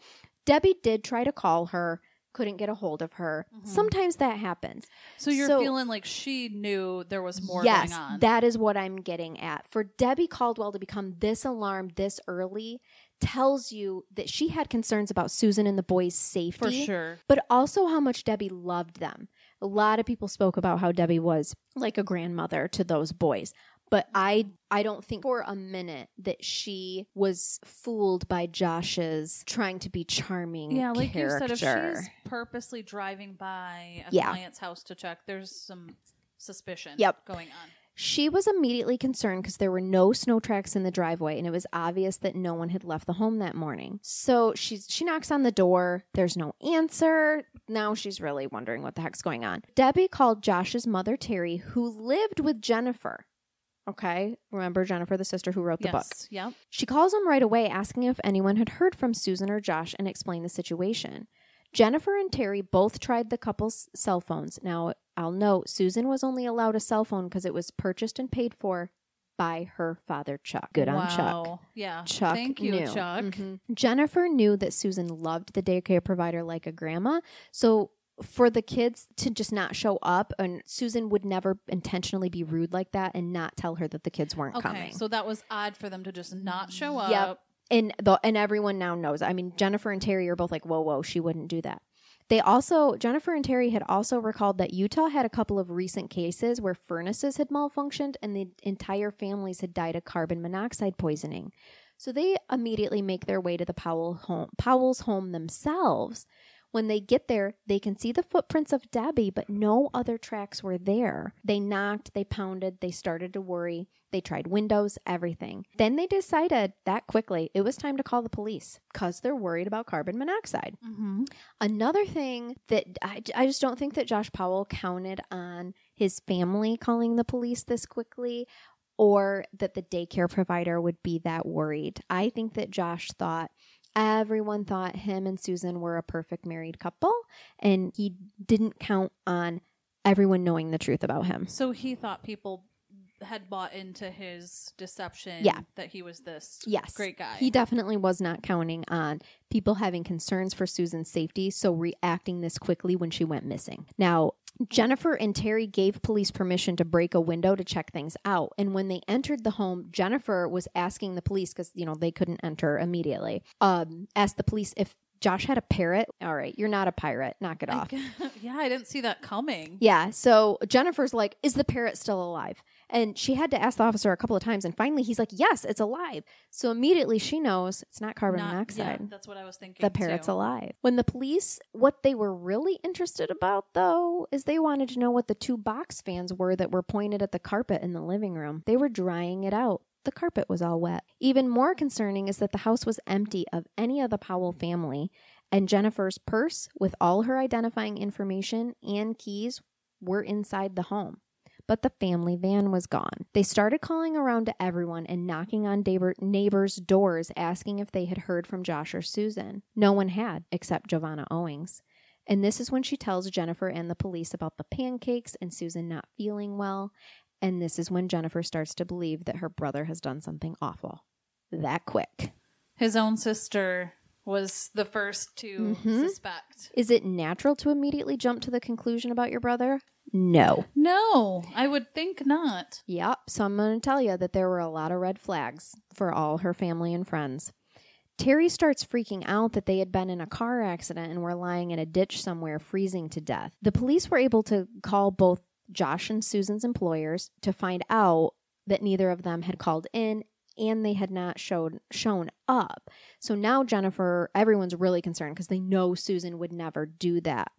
Debbie did try to call her, couldn't get a hold of her. Mhm. Sometimes that happens. So you're So- feeling like she knew there was more yes, going on. that is what I'm getting at. For Debbie Caldwell to become this alarmed this early tells you that she had concerns about Susan and the boys' safety for sure. but also how much Debbie loved them. A lot of people spoke about how Debbie was like a grandmother to those boys. But I I don't think for a minute that she was fooled by Josh's trying to be charming Yeah, like character. you said, if she's purposely driving by a Yeah. client's house to check, there's some suspicion Yep. going on. She was immediately concerned because there were no snow tracks in the driveway and it was obvious that no one had left the home that morning. So she's she knocks on the door. There's no answer. Now she's really wondering what the heck's going on. Debbie called Josh's mother Terry, who lived with Jennifer. Okay, remember Jennifer, the sister who wrote the book. yes. Yep. She calls him right away, asking if anyone had heard from Susan or Josh and explained the situation. Jennifer and Terry both tried the couple's cell phones. Now, I'll note Susan was only allowed a cell phone because it was purchased and paid for by her father, Chuck. Good on Chuck. Wow. Yeah. Chuck Thank you, knew. Chuck. Mhm. Jennifer knew that Susan loved the daycare provider like a grandma. So for the kids to just not show up, and Susan would never intentionally be rude like that and not tell her that the kids weren't Okay. coming. So that was odd for them to just not show up. Yep. and the and everyone now knows. I mean, Jennifer and Terry are both like, "Whoa, whoa, she wouldn't do that." They also Jennifer and Terry had also recalled that Utah had a couple of recent cases where furnaces had malfunctioned and the entire families had died of carbon monoxide poisoning. So they immediately make their way to the Powell home, Powell's home themselves. When they get there, they can see the footprints of Debbie, but no other tracks were there. They knocked, they pounded, they started to worry. They tried windows, everything. Then they decided that quickly it was time to call the police because they're worried about carbon monoxide. Mm-hmm. Another thing that I, I just don't think that Josh Powell counted on his family calling the police this quickly or that the daycare provider would be that worried. I think that Josh thought everyone thought him and Susan were a perfect married couple and he didn't count on everyone knowing the truth about him. So he thought people had bought into his deception Yeah. that he was this Yes. great guy. He definitely was not counting on people having concerns for Susan's safety, so reacting this quickly when she went missing. Now, Jennifer and Terry gave police permission to break a window to check things out. And when they entered the home, Jennifer was asking the police, because, you know, they couldn't enter immediately, um, asked the police if Josh had a parrot. All right, you're not a pirate. Knock it off. [laughs] yeah, I didn't see that coming. Yeah. So Jennifer's like, is the parrot still alive? And she had to ask the officer a couple of times. And finally, he's like, yes, it's alive. So immediately she knows it's not carbon Not- monoxide. Yeah, that's what I was thinking. the parrot's too. alive. When the police, what they were really interested about, though, is they wanted to know what the two box fans were that were pointed at the carpet in the living room. They were drying it out. The carpet was all wet. Even more concerning is that the house was empty of any of the Powell family, and Jennifer's purse with all her identifying information and keys were inside the home. but the family van was gone. They started calling around to everyone and knocking on neighbor- neighbors' doors asking if they had heard from Josh or Susan. No one had, except JoVonna Owings. And this is when she tells Jennifer and the police about the pancakes and Susan not feeling well. And this is when Jennifer starts to believe that her brother has done something awful. That quick. His own sister was the first to Mhm. suspect. Is it natural to immediately jump to the conclusion about your brother? No. No, I would think not. Yep. So I'm going to tell you that there were a lot of red flags for all her family and friends. Terry starts freaking out that they had been in a car accident and were lying in a ditch somewhere, freezing to death. The police were able to call both Josh and Susan's employers to find out that neither of them had called in and they had not showed shown up. So now Jennifer, everyone's really concerned because they know Susan would never do that.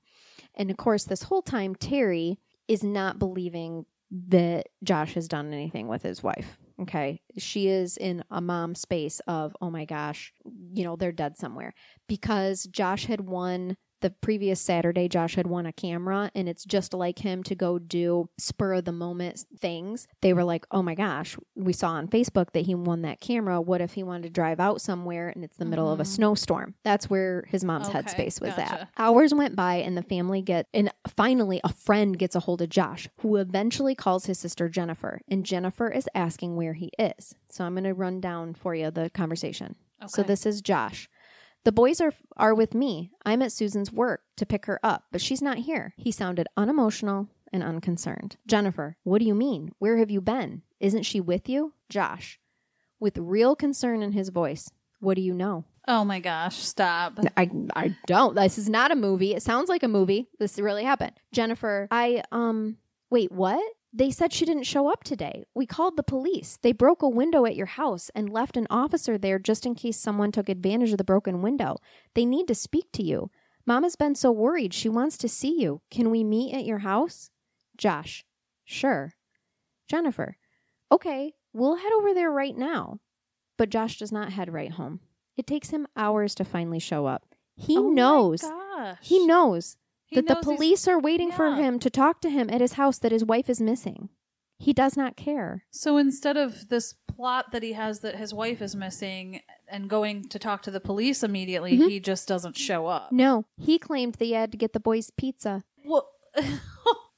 And of course, this whole time Terry is not believing that Josh has done anything with his wife. Okay. She is in a mom space of, oh my gosh, you know, they're dead somewhere. Because Josh had won the previous Saturday, Josh had won a camera, and it's just like him to go do spur of the moment things. They were like, oh my gosh, we saw on Facebook that he won that camera. What if he wanted to drive out somewhere and it's the middle of a Mhm. snowstorm? That's where his mom's Okay, headspace was at. Hours went by, and the family get, and finally, a friend gets a hold of Josh, who eventually calls his sister Jennifer, and Jennifer is asking where he is. So I'm going to run down for you the conversation. So this is Josh. The boys are are with me. I'm at Susan's work to pick her up, but she's not here. He sounded unemotional and unconcerned. Jennifer, what do you mean? Where have you been? Isn't she with you? Josh, with real concern in his voice. What do you know? Oh my gosh, stop. I I don't. This is not a movie. It sounds like a movie. This really happened. Jennifer, I um wait, what? They said she didn't show up today. We called the police. They broke a window at your house and left an officer there just in case someone took advantage of the broken window. They need to speak to you. Mama's been so worried. She wants to see you. Can we meet at your house? Josh, sure. Jennifer, okay, we'll head over there right now. But Josh does not head right home. It takes him hours to finally show up. He Oh my knows. gosh. He knows He that the police are waiting for him to talk to him at his house that his wife is missing. He does not care. So instead of this plot that he has that his wife is missing and going to talk to the police immediately, Mhm. he just doesn't show up. No, he claimed that he had to get the boys pizza. Well, [laughs]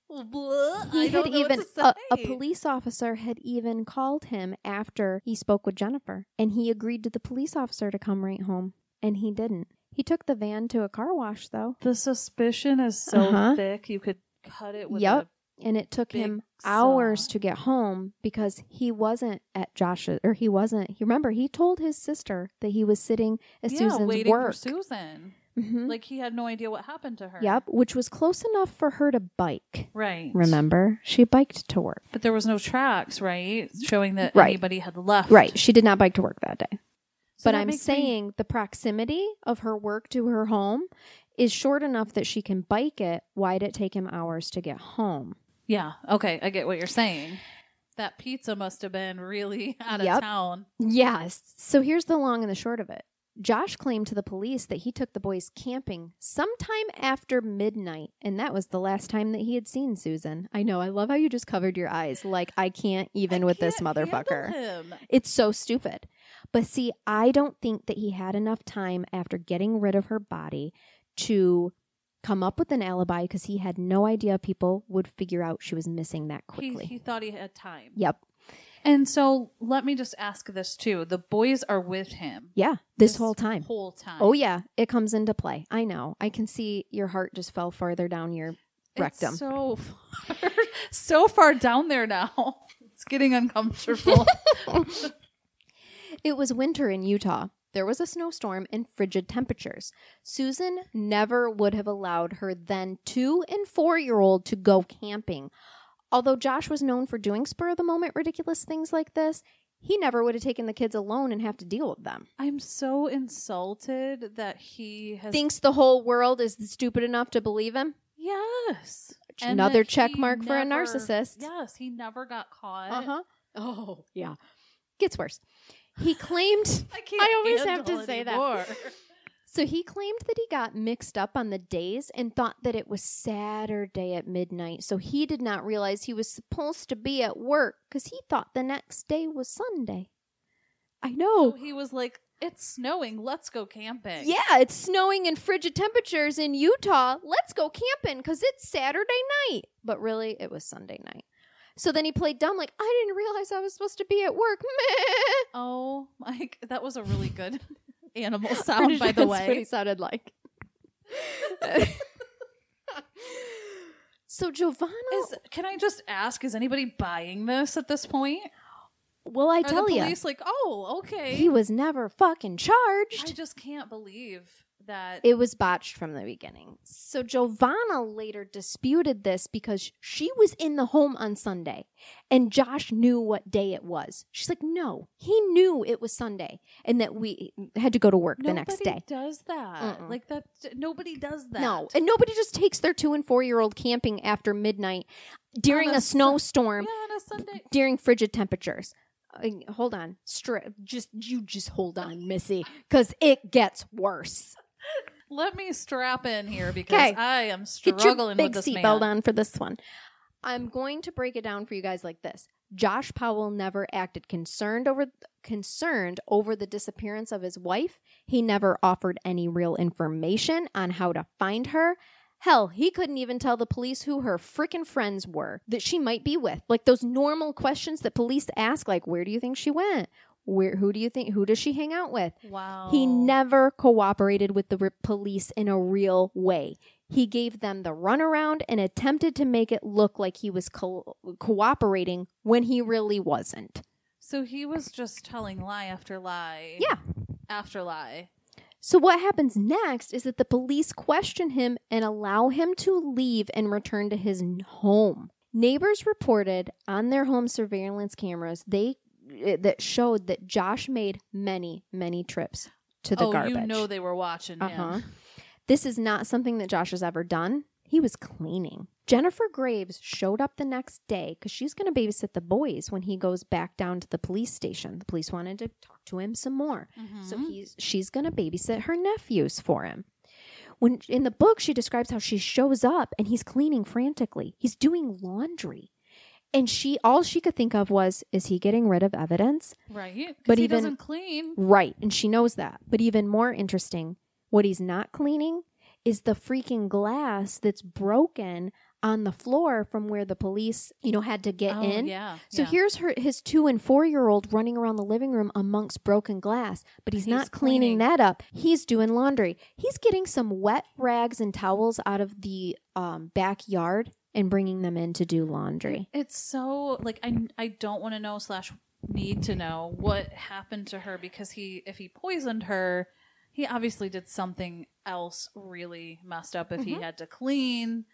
He I had don't know even what a, a police officer had even called him after he spoke with Jennifer, and he agreed to the police officer to come right home, and he didn't. He took the van to a car wash though, The suspicion is so Uh-huh. thick you could cut it with Yep. a and it took Big him hours saw. to get home because he wasn't at Josh's or he wasn't. He remember he told his sister that he was sitting at yeah, Susan's waiting work. for Susan. Mhm. Like he had no idea what happened to her. Yep, which was close enough for her to bike. Right. Remember, she biked to work. But there was no tracks, right? Showing that Right. anybody had left. Right, she did not bike to work that day. But I'm makes me- saying the proximity of her work to her home is short enough that she can bike it. Why'd it take him hours to get home? Yeah. Okay. I get what you're saying. That pizza must have been really [laughs] out of Yep. town. Yes. So here's the long and the short of it. Josh claimed to the police that he took the boys camping sometime after midnight, and that was the last time that he had seen Susan. I know, I love how you just covered your eyes. Like, I can't even I with this can't handle motherfucker. It's so stupid. But see, I don't think that he had enough time after getting rid of her body to come up with an alibi because he had no idea people would figure out she was missing that He, quickly. he thought he had time. yep. And so let me just ask this too. The boys are with him Yeah. This, whole time. Whole time. Oh yeah, it comes into play. I know. I can see your heart just fell farther down your It's rectum. so far, [laughs] so far down there now. [laughs] It's getting uncomfortable. [laughs] It was winter in Utah. There was a snowstorm and frigid temperatures. Susan never would have allowed her then two and four year old to go camping. Although Josh was known for doing spur of the moment ridiculous things like this, he never would have taken the kids alone and have to deal with them. I'm so insulted that he has Thinks the whole world is stupid enough to believe him? yes. And Another check he mark for a narcissist. Yes, he never got caught. Uh-huh. Oh, yeah. Gets worse. He claimed [laughs] I can't. I always have to say that. [laughs] anymore. So he claimed that he got mixed up on the days and thought that it was Saturday at midnight. So he did not realize he was supposed to be at work because he thought the next day was Sunday. I know. So he was like, "It's snowing. Let's go camping." Yeah, it's snowing and frigid temperatures in Utah. Let's go camping because it's Saturday night. But really, it was Sunday night. So then he played dumb, like, I didn't realize I was supposed to be at work. [laughs] Meh. Oh, Mike, that was a really good animal [laughs] sound, by the that's what he way. sounded like. [laughs] so JoVonna, Is can I just ask? Is anybody buying this at this point? well, I Are tell the you, police like, oh, okay? he was never fucking charged. I just can't believe that. It was botched from the beginning. So JoVonna later disputed this because she was in the home on Sunday and Josh knew what day it was. She's like, no, he knew it was Sunday and that we had to go to work the next Nobody day. does that. Mm-mm. Like that. Nobody does that. No, and nobody just takes their two and four year old camping after midnight during On a, a Sun- snowstorm yeah, on a Sunday. during frigid temperatures. Uh, hold on, Stri- just you just hold on, Missy, because it gets worse. Let me strap in here because 'Kay. I am Get your struggling big with this seatbelt man. on for this one. I'm going to break it down for you guys like this. Josh Powell never acted concerned over concerned over the disappearance of his wife. He never offered any real information on how to find her. Hell, he couldn't even tell the police who her frickin' friends were that she might be with. Like those normal questions that police ask like where do you think she went? Where who do you think who does she hang out with? Wow. He never cooperated with the re- police in a real way. He gave them the runaround and attempted to make it look like he was co- cooperating when he really wasn't. So he was just telling lie after lie. Yeah. After lie. So, what happens next is that the police question him and allow him to leave and return to his home. Neighbors reported on their home surveillance cameras they that showed that Josh made many, many trips to the oh, garbage. you know they were watching Uh huh. him. This is not something that Josh has ever done. He was cleaning. Jennifer Graves showed up the next day because she's going to babysit the boys when he goes back down to the police station. The police wanted to talk to him some more. So Mhm. he's she's going to babysit her nephews for him. When in the book she describes how she shows up and he's cleaning frantically. He's doing laundry. And she all she could think of was is he getting rid of evidence? right. But he even- doesn't clean. Right, and she knows that. But even more interesting, what he's not cleaning is the freaking glass that's broken on the floor from where the police, you know, had to get oh, in. Yeah. So yeah. here's her his 2 and 4 year old running around the living room amongst broken glass, but he's, He's not cleaning cleaning. that up. He's doing laundry. He's getting some wet rags and towels out of the um, backyard and bringing them in to do laundry. It's so like I I don't want to know slash need to know what happened to her because he if he poisoned her, he obviously did something else really messed up. If he Mhm. had to clean,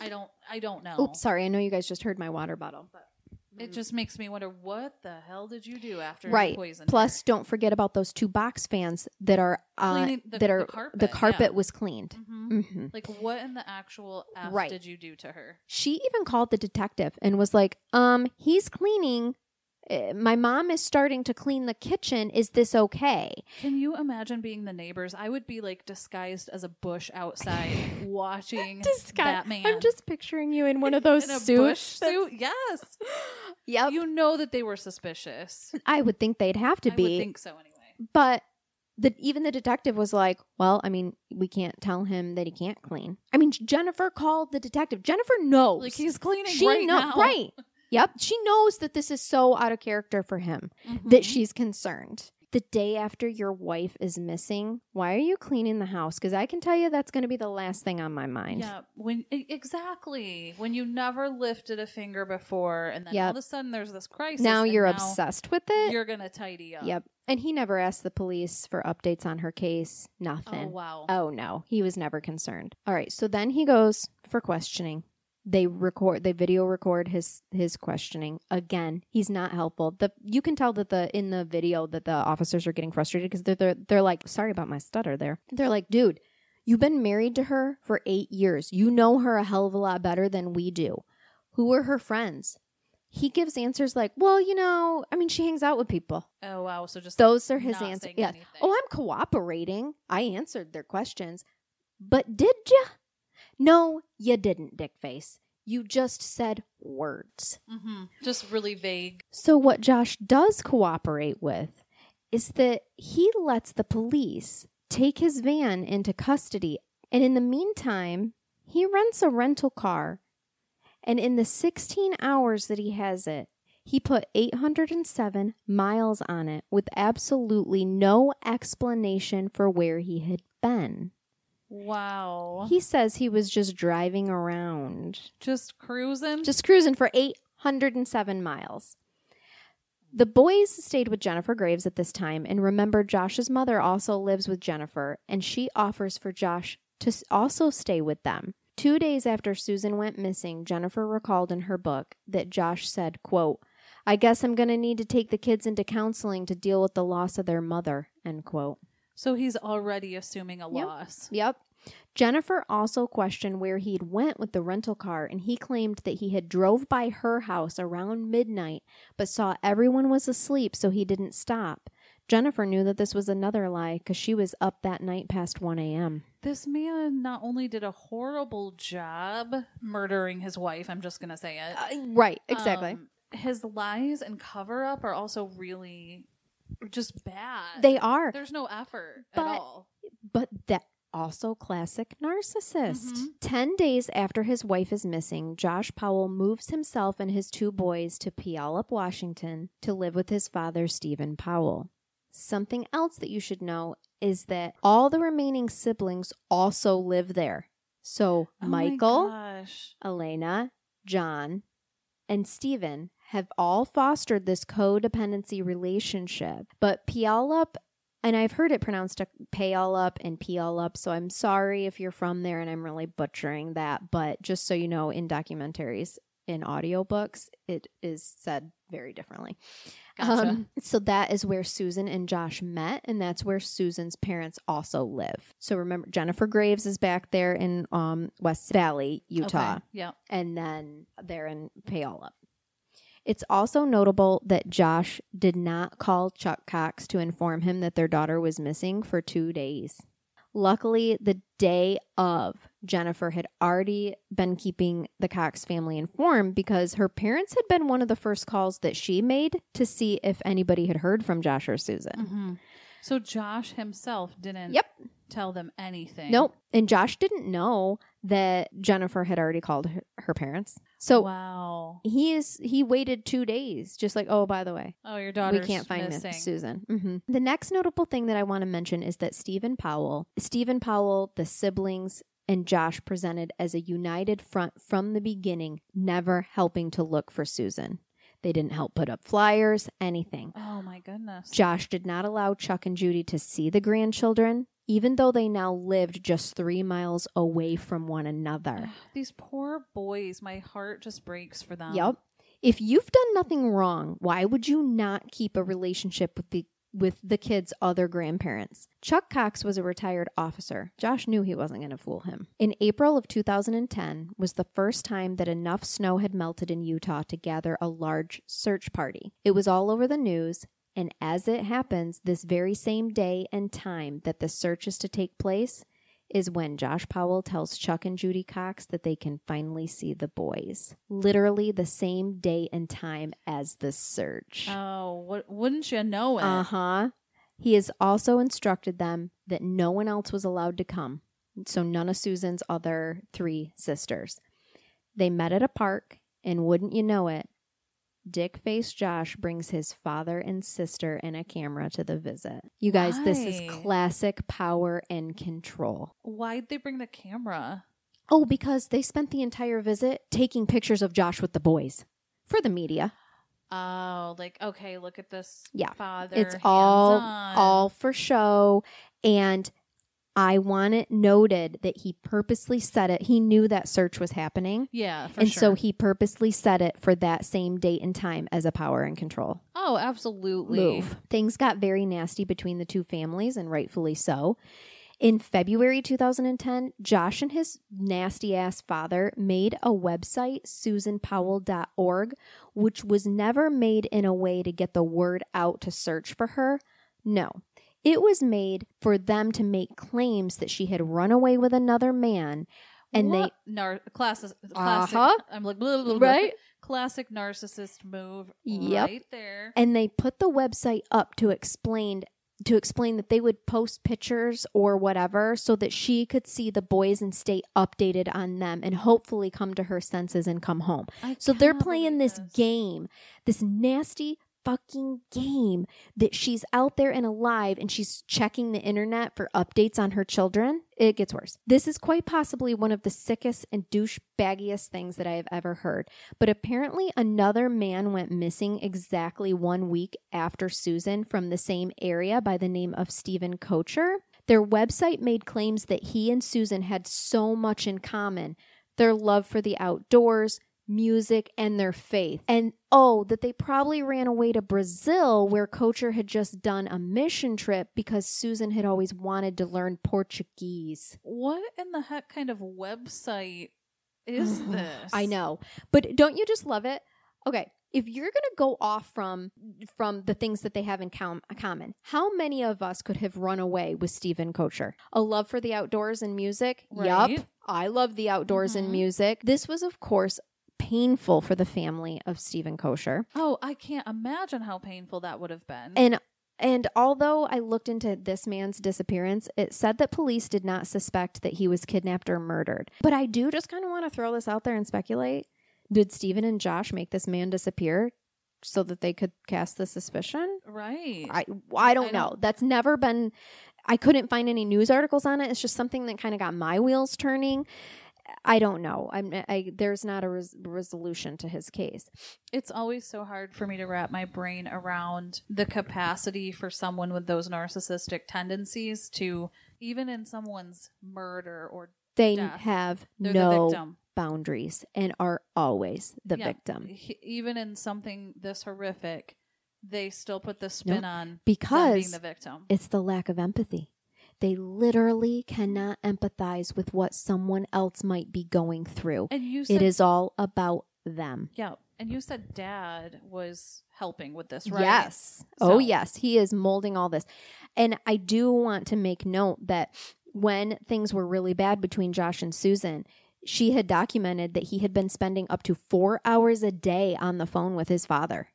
I don't I don't know. Oops, sorry. I know you guys just heard my water bottle, but It just makes me wonder what the hell did you do after right. you poisoned Plus, her? don't forget about those two box fans that are uh, Cleaning the- that are the carpet, the carpet yeah. was cleaned. Mhm. hmm Like what in the actual f Right. did you do to her? She even called the detective and was like, "Um, he's cleaning. Uh, my mom is starting to clean the kitchen. Is this okay?" Can you imagine being the neighbors? I would be like disguised as a bush outside [laughs] watching Batman. I'm just picturing you in one of those [laughs] in a suits. bush suit. Yes, [gasps] Yep. you know that they were suspicious. I would think they'd have to I be, would think so anyway. but the even the detective was like, "Well, I mean, we can't tell him that he can't clean." I mean, Jennifer called the detective. Jennifer knows. Like he's cleaning she right now, right. [laughs] Yep, she knows that this is so out of character for him that Mhm. she's concerned. The day after your wife is missing, why are you cleaning the house? Because I can tell you that's going to be the last thing on my mind. Yeah, when exactly when you never lifted a finger before, and then all of a sudden there's this crisis. now you're now obsessed with it. You're gonna tidy up. Yep. And he never asked the police for updates on her case. Oh Nothing. wow. Oh no, he was never concerned. All right, so then he goes for questioning. They record, they video record his his questioning again. He's not helpful. The you can tell that the in the video that the officers are getting frustrated because they're, they're they're like, sorry about my stutter there. They're like, dude, you've been married to her for eight years. You know her a hell of a lot better than we do. Who are her friends? he gives answers like, "Well, you know, I mean, she hangs out with people." Oh wow. So just Those are his answers. Yeah. anything. Oh, I'm cooperating. I answered their questions. But did ya? No, you didn't, Dickface. You just said words. hmm Just really vague. So, what Josh does cooperate with is that he lets the police take his van into custody. And in the meantime, he rents a rental car. And in the 16 hours that he has it, he put 807 miles on it with absolutely no explanation for where he had been. Wow. He says he was just driving around just cruising. just cruising for 807 miles. The boys stayed with Jennifer Graves at this time, and remember, Josh's mother also lives with Jennifer, and she offers for Josh to s- also stay with them. Two days after Susan went missing, Jennifer recalled in her book that Josh said, quote, I guess I'm going to need to take the kids into counseling to deal with the loss of their mother, end quote. So he's already assuming a Yep. loss. Yep. Jennifer also questioned where he'd went with the rental car and he claimed that he had drove by her house around midnight but saw everyone was asleep so he didn't stop. Jennifer knew that this was another lie cuz she was up that night past 1 a.m. This man not only did a horrible job murdering his wife, I'm just going to say it. Uh, right, exactly. um, his lies and cover up are also really just bad. they are, There's no effort But- at all. but that also classic narcissist. Mhm. 10 days after his wife is missing, Josh Powell moves himself and his two boys to Puyallup, Washington to live with his father, Steven Powell. Something else that you should know is that all the remaining siblings also live there. So Oh Michael. Elena, John, and Steven have all fostered this codependency relationship. But Puyallup, and I've heard it pronounced a Puyallup and Puyallup, so I'm sorry if you're from there and I'm really butchering that. But just so you know, in documentaries, in audiobooks, it is said very differently. Gotcha. Um, so that is where Susan and Josh met, and that's where Susan's parents also live. So remember, Jennifer Graves is back there in um, West Valley, Utah, Okay. Yeah. and then they're in Puyallup. It's also notable that Josh did not call Chuck Cox to inform him that their daughter was missing for two days. Luckily, the day of, Jennifer had already been keeping the Cox family informed because her parents had been one of the first calls that she made to see if anybody had heard from Josh or Susan. hmm So Josh himself didn't Yep. tell them anything. Nope. And Josh didn't know that Jennifer had already called her, her parents. So wow. he is he waited two days, just like, oh, by the way, Oh, your daughter we can't find missing. Miss Susan. hmm The next notable thing that I want to mention is that Steven Powell, Steven Powell, the siblings, and Josh presented as a united front from the beginning, never helping to look for Susan. They didn't help put up flyers, anything. Oh my goodness. Josh did not allow Chuck and Judy to see the grandchildren, even though they now lived just three miles away from one another. [sighs] These poor boys, my heart just breaks for them. Yep. If you've done nothing wrong, why would you not keep a relationship with the with the kids' other grandparents? Chuck Cox was a retired officer. Josh knew he wasn't going to fool him. In April of 2010 was the first time that enough snow had melted in Utah to gather a large search party. It was all over the news, and as it happens, this very same day and time that the search is to take place is when Josh Powell tells Chuck and Judy Cox that they can finally see the boys. Literally the same day and time as the search. Oh, what, wouldn't you know it? Uh huh. He has also instructed them that no one else was allowed to come. So none of Susan's other three sisters. They met at a park, and wouldn't you know it, Dick Face Josh brings his father and sister and a camera to the visit. You guys, this is classic power and control. Why'd they bring the camera? Oh, because they spent the entire visit taking pictures of Josh with the boys for the media. Oh, like okay, look at this. Yeah. father. It's all hands-on. all for show and I want it noted that he purposely said it. He knew that search was happening. Yeah, for and sure. so he purposely said it for that same date and time as a power and control oh, absolutely. move. Things got very nasty between the two families, and rightfully so. In February 2010, Josh and his nasty ass father made a website, susanpowell.org, which was never made in a way to get the word out to search for her. No, it was made for them to make claims that she had run away with another man. And What? Nar- classic, classic. Uh-huh. I'm like, blah, blah, blah. Right? Classic narcissist move. Yep. Right there. and they put the website up to explain to explain that they would post pictures or whatever so that she could see the boys and stay updated on them and hopefully come to her senses and come home. I So they're playing believe this game, this nasty fucking game that she's out there and alive and she's checking the internet for updates on her children. It gets worse. This is quite possibly one of the sickest and douchebaggiest things that I have ever heard. But apparently, another man went missing exactly one week after Susan from the same area by the name of Steven Koecher. Their website made claims that he and Susan had so much in common their love for the outdoors, music, and their faith. And oh, that they probably ran away to Brazil where Koecher had just done a mission trip because Susan had always wanted to learn Portuguese. What in the heck kind of website is [sighs] this? I know. But don't you just love it? Okay, if you're going to go off from from the things that they have in com- common, how many of us could have run away with Steven Koecher? A love for the outdoors and music? Right. Yup. I love the outdoors and Mhm. music. This was of course painful for the family of Steven Koecher. Oh, I can't imagine how painful that would have been. And and although I looked into this man's disappearance, it said that police did not suspect that he was kidnapped or murdered. But I do just kind of want to throw this out there and speculate. Did Steven and Josh make this man disappear so that they could cast the suspicion? right. I I don't I know. don't- That's never been I couldn't find any news articles on it. It's just something that kind of got my wheels turning. I don't know. I'm I there's not a res- resolution to his case. it's always so hard for me to wrap my brain around the capacity for someone with those narcissistic tendencies to even in someone's murder or They Death. have the no victim. boundaries and are always the Yeah. victim He- even in something this horrific, they still put the spin Nope. on because being the victim. it's the lack of empathy. They literally cannot empathize with what someone else might be going through. And you said It is all about them. yeah, and you said dad was helping with this, right? Yes. So- Oh, yes. He is molding all this. And I do want to make note that when things were really bad between Josh and Susan, she had documented that he had been spending up to four hours a day on the phone with his father.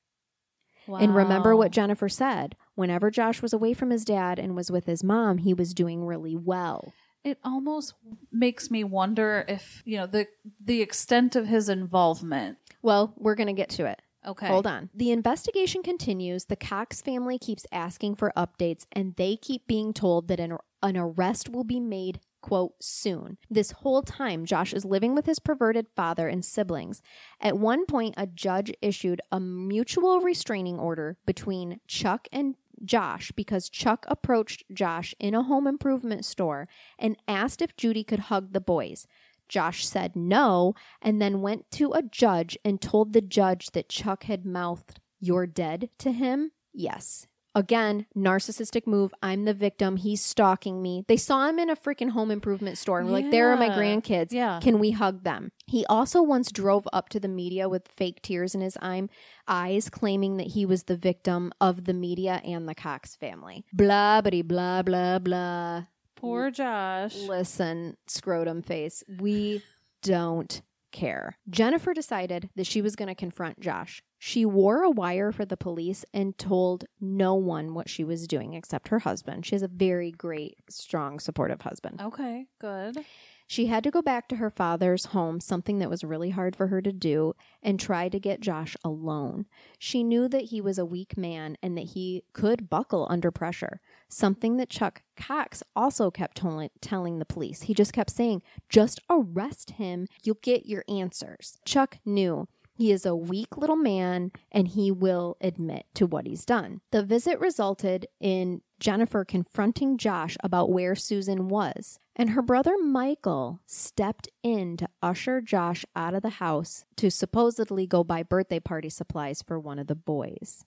Wow. And remember what Jennifer said whenever Josh was away from his dad and was with his mom, he was doing really well. it almost makes me wonder if you know the the extent of his involvement. Well, we're going to get to it. Okay, Hold on. The investigation continues. The Cox family keeps asking for updates, and they keep being told that an, an arrest will be made, quote, soon. This whole time, Josh is living with his perverted father and siblings. At one point, a judge issued a mutual restraining order between Chuck and Josh because Chuck approached Josh in a home improvement store and asked if Judy could hug the boys. Josh said no and then went to a judge and told the judge that Chuck had mouthed, You're dead to him? Yes. Again, narcissistic move. I'm the victim. He's stalking me. They saw him in a freaking home improvement store and were like, There are my grandkids. Yeah. Can we hug them? He also once drove up to the media with fake tears in his eye- eyes, claiming that he was the victim of the media and the Cox family. Blah, bitty, blah, blah, blah. Poor Josh. Listen, scrotum face, we don't care. Jennifer decided that she was going to confront Josh. She wore a wire for the police and told no one what she was doing except her husband. She has a very great, strong, supportive husband. Okay, good. She had to go back to her father's home, something that was really hard for her to do, and try to get Josh alone. She knew that he was a weak man and that he could buckle under pressure, something that Chuck Cox also kept tol- telling the police. He just kept saying, just arrest him, you'll get your answers. Chuck knew. He is a weak little man and he will admit to what he's done. The visit resulted in Jennifer confronting Josh about where Susan was, and her brother Michael stepped in to usher Josh out of the house to supposedly go buy birthday party supplies for one of the boys.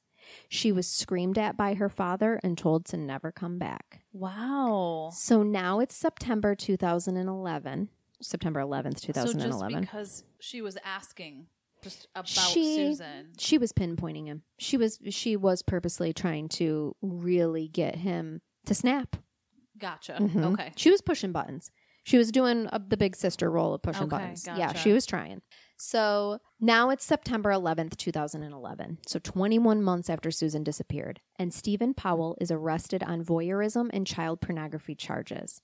She was screamed at by her father and told to never come back. Wow. So now it's September 2011. September 11th, So 2011. just because she was asking just about She- Susan. she was pinpointing him. She was she was purposely trying to really get him to snap. Gotcha. Mhm. Okay. She was pushing buttons. She was doing uh, the big sister role of pushing Okay, buttons. Yeah, she was trying. So now it's September 11th, 2011. So 21 months after Susan disappeared. And Steven Powell is arrested on voyeurism and child pornography charges.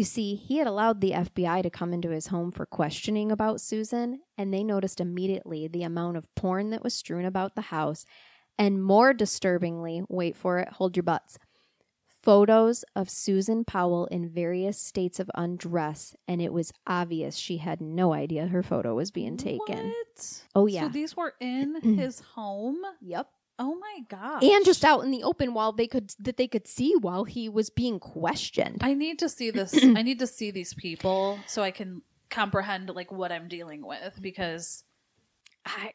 You see, he had allowed the FBI to come into his home for questioning about Susan, and they noticed immediately the amount of porn that was strewn about the house. And more disturbingly, wait for it, hold your butts photos of Susan Powell in various states of undress, and it was obvious she had no idea her photo was being taken. What? Oh, yeah. So these were in [clears throat] his home. Yep. Oh my god. And just out in the open while they could that they could see while he was being questioned. I need to see [clears throat] this. I need to see these people so I can comprehend like what I'm dealing with because I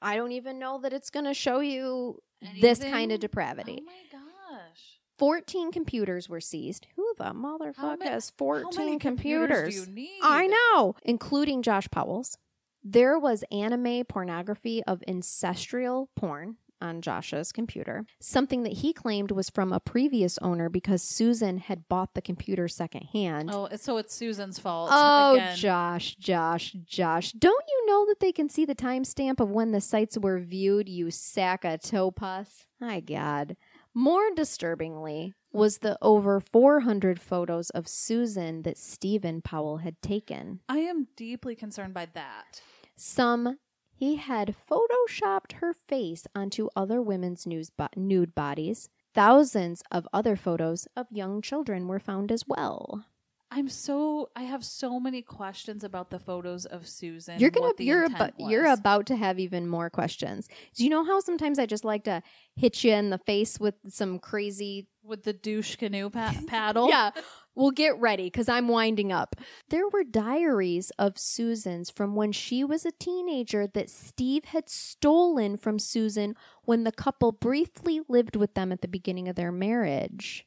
I don't even know that it's going to show you this kind of depravity. Oh my gosh. 14 computers were seized. Who the How motherfucker many- has How 14 many computers? do you need? I know, including Josh Powell's. There was anime pornography of ancestral porn on Josh's computer, something that he claimed was from a previous owner because Susan had bought the computer secondhand. Oh, so it's Susan's fault. Oh, again. Josh, Josh, Josh. Don't you know that they can see the timestamp of when the sites were viewed, you sack of topus? My God. More disturbingly was the over 400 photos of Susan that Steven Powell had taken. I am deeply concerned by that. Some he had photoshopped her face onto other women's news bo- nude bodies. Thousands of other photos of young children were found as well. I'm so I have so many questions about the photos of Susan. you're gonna you're about you're about to have even more questions. Do you know how sometimes I just like to hit you in the face with some crazy with the douche canoe pa- [laughs] paddle. Yeah. Well, get ready because I'm winding up. There were diaries of Susan's from when she was a teenager that Steve had stolen from Susan when the couple briefly lived with them at the beginning of their marriage.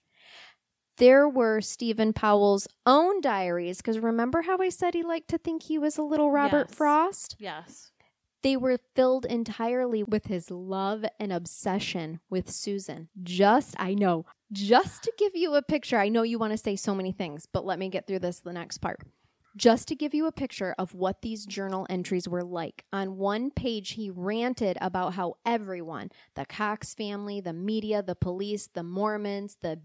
There were Steven Powell's own diaries because remember how I said he liked to think he was a little Robert Yes. Frost? Yes. They were filled entirely with his love and obsession with Susan. Just, I know, just to give you a picture, I know you want to say so many things, but let me get through this the next part. Just to give you a picture of what these journal entries were like. On one page, he ranted about how everyone the Cox family, the media, the police, the Mormons, the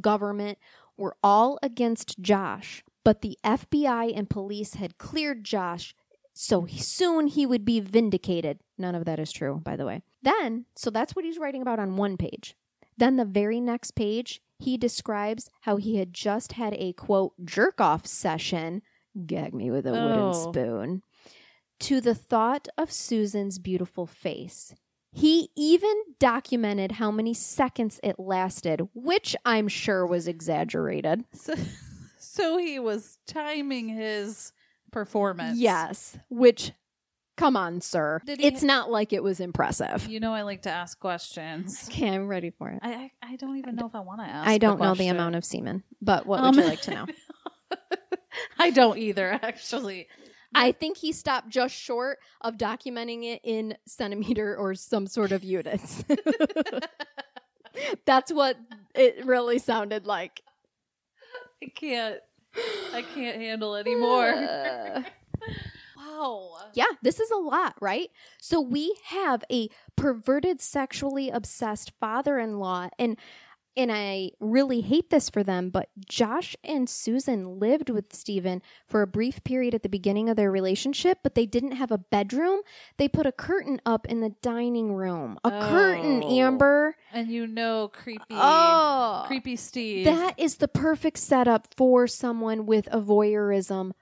government were all against Josh. But the FBI and police had cleared Josh so soon he would be vindicated. None of that is true, by the way. Then, so that's what he's writing about on one page. Then the very next page, he describes how he had just had a quote jerk off session, gag me with a wooden Oh. spoon, to the thought of Susan's beautiful face. He even documented how many seconds it lasted, which I'm sure was exaggerated. [laughs] So, so he was timing his performance. Yes, which come on, sir. It's not like it was impressive. You know I like to ask questions. [laughs] Okay, I'm ready for it. I I, I don't even know if I want to ask. I don't know the amount of semen, but what would Um, you like to know? [laughs] I don't either, actually. I think he stopped just short of documenting it in centimeter or some sort of units. [laughs] That's what it really sounded like. I can't. I can't handle anymore. Uh, [laughs] wow. yeah, this is a lot, right? So we have a perverted, sexually obsessed father-in-law, and and I really hate this for them, but Josh and Susan lived with Steven for a brief period at the beginning of their relationship, but they didn't have a bedroom. They put a curtain up in the dining room. A curtain, Oh. Amber. And you know, creepy, Oh. creepy Steve. That is the perfect setup for someone with a voyeurism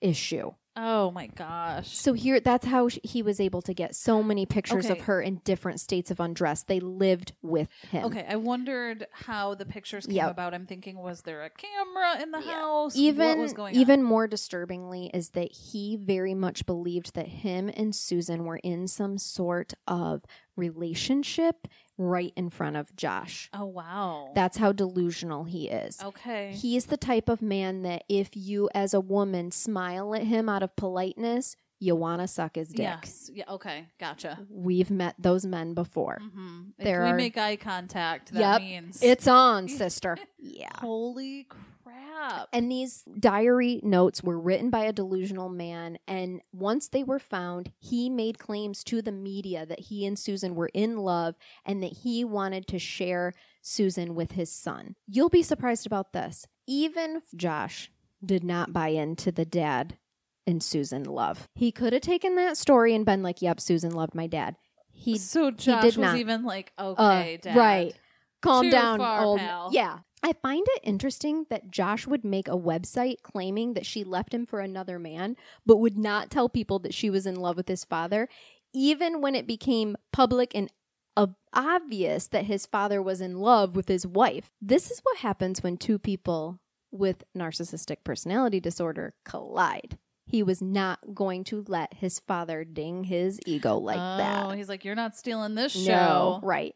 issue. Oh my gosh. So here, that's how sh- he was able to get so many pictures of her in different states of undress. They lived with him. Okay, I wondered how the pictures came Yep. about. I'm thinking, was there a camera in the Yeah. house? Even what was going even more disturbingly is that he very much believed that him and Susan were in some sort of relationship right in front of Josh. Oh wow. That's how delusional he is. okay. He's the type of man that if you, as a woman, smile at him out of politeness, you want to suck his dick. Yes. Yeah. Okay. Gotcha. We've met those men before. hmm If There we are- make eye contact, that Yep. means It's on, [laughs] sister. [laughs] yeah. holy crap. And these diary notes were written by a delusional man. And once they were found, he made claims to the media that he and Susan were in love and that he wanted to share Susan with his son. You'll be surprised about this. Even Josh did not buy into the dad and Susan love. He could have taken that story and been like, yep, Susan loved my dad. He so Josh did was not. even like, uh, okay, Dad. right. Calm Too down, far, old. pal. Yeah. I find it interesting that Josh would make a website claiming that she left him for another man, but would not tell people that she was in love with his father, even when it became public and ob- obvious that his father was in love with his wife. This is what happens when two people with narcissistic personality disorder collide. He was not going to let his father ding his ego like oh, that. he's like, you're not stealing this No, show. right.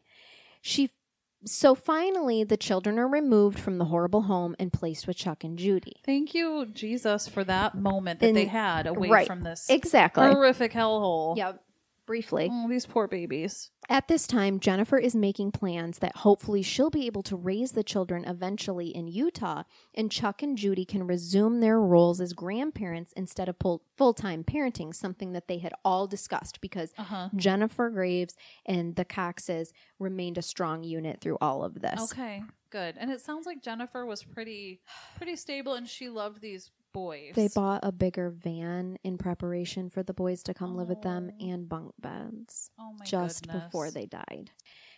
She so finally the children are removed from the horrible home and placed with Chuck and Judy. Thank you, Jesus, for that moment that And- they had away right. from this Exactly. horrific hellhole. Yep. Briefly. Oh, these poor babies. At this time, Jennifer is making plans that hopefully she'll be able to raise the children eventually in Utah, and Chuck and Judy can resume their roles as grandparents instead of full time parenting, something that they had all discussed because Uh huh. Jennifer Graves and the Coxes remained a strong unit through all of this. Okay, good. And it sounds like Jennifer was pretty, pretty stable, and she loved these boys. They bought a bigger van in preparation for the boys to come live with them Oh. and bunk beds oh my just goodness. before they died.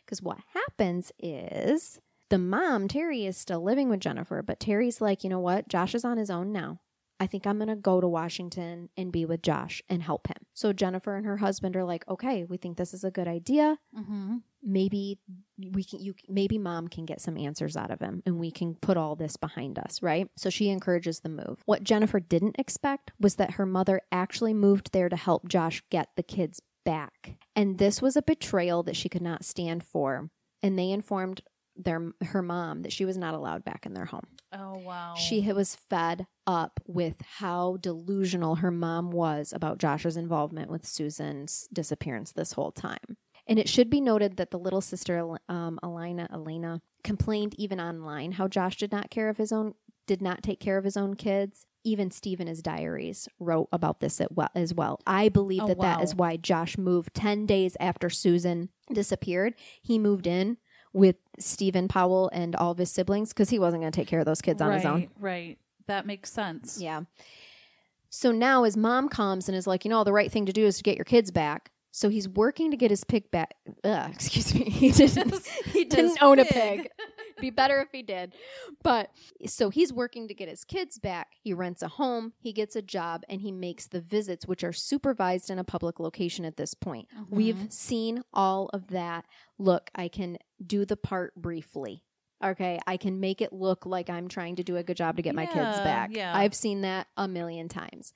Because what happens is the mom, Terry, is still living with Jennifer, but Terry's like, you know what? Josh is on his own now. I think I'm going to go to Washington and be with Josh and help him. So Jennifer and her husband are like, okay, we think this is a good idea. Mm-hmm. Maybe we can you maybe mom can get some answers out of him and we can put all this behind us, right? So she encourages the move. What Jennifer didn't expect was that her mother actually moved there to help Josh get the kids back. And this was a betrayal that she could not stand for. And they informed their her mom that she was not allowed back in their home. Oh wow. She was fed up with how delusional her mom was about Josh's involvement with Susan's disappearance this whole time. And it should be noted that the little sister, um, Elena, Elena, complained even online how Josh did not care of his own, did not take care of his own kids. Even Steve in his diaries wrote about this as well. I believe Oh, that that wow. is why Josh moved 10 days after Susan disappeared. He moved in with Steven Powell and all of his siblings because he wasn't going to take care of those kids on right, his own. Right. That makes sense. Yeah. So now his mom comes and is like, you know, the right thing to do is to get your kids back. So he's working to get his pig back. Ugh, [laughs] excuse me. [laughs] He didn't. he didn't own a pig. pig. Be better if he did. But so he's working to get his kids back. He rents a home. He gets a job, and he makes the visits, which are supervised in a public location at this point. We've Mhm. seen all of that. Look, I can do the part briefly. Okay, I can make it look like I'm trying to do a good job to get my kids back. yeah. I've seen that a million times.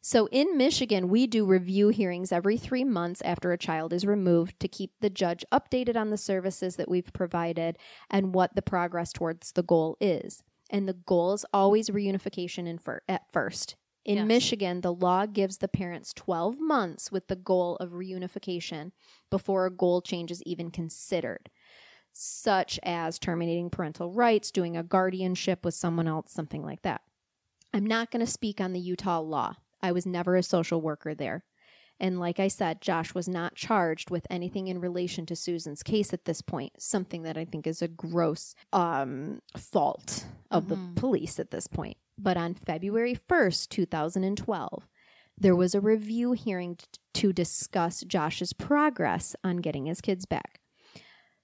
So in Michigan, we do review hearings every three months after a child is removed to keep the judge updated on the services that we've provided and what the progress towards the goal is. And the goal is always reunification in fir- at first. In Yes. Michigan, the law gives the parents 12 months with the goal of reunification before a goal change is even considered, such as terminating parental rights, doing a guardianship with someone else, something like that. I'm not going to speak on the Utah law. I was never a social worker there. And like I said, Josh was not charged with anything in relation to Susan's case at this point, something that I think is a gross um, fault of Mhm. the police at this point. But on February 1st, 2012, there was a review hearing t- to discuss Josh's progress on getting his kids back.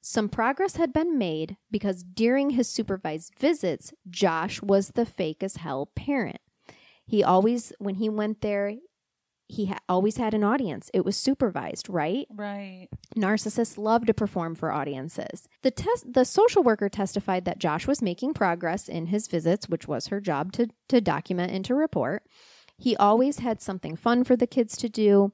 Some progress had been made because during his supervised visits, Josh was the fake as hell parent. He always, when he went there, he ha- always had an audience. It was supervised, right? Right. Narcissists love to perform for audiences. The test the social worker testified that Josh was making progress in his visits, which was her job to to document and to report. He always had something fun for the kids to do.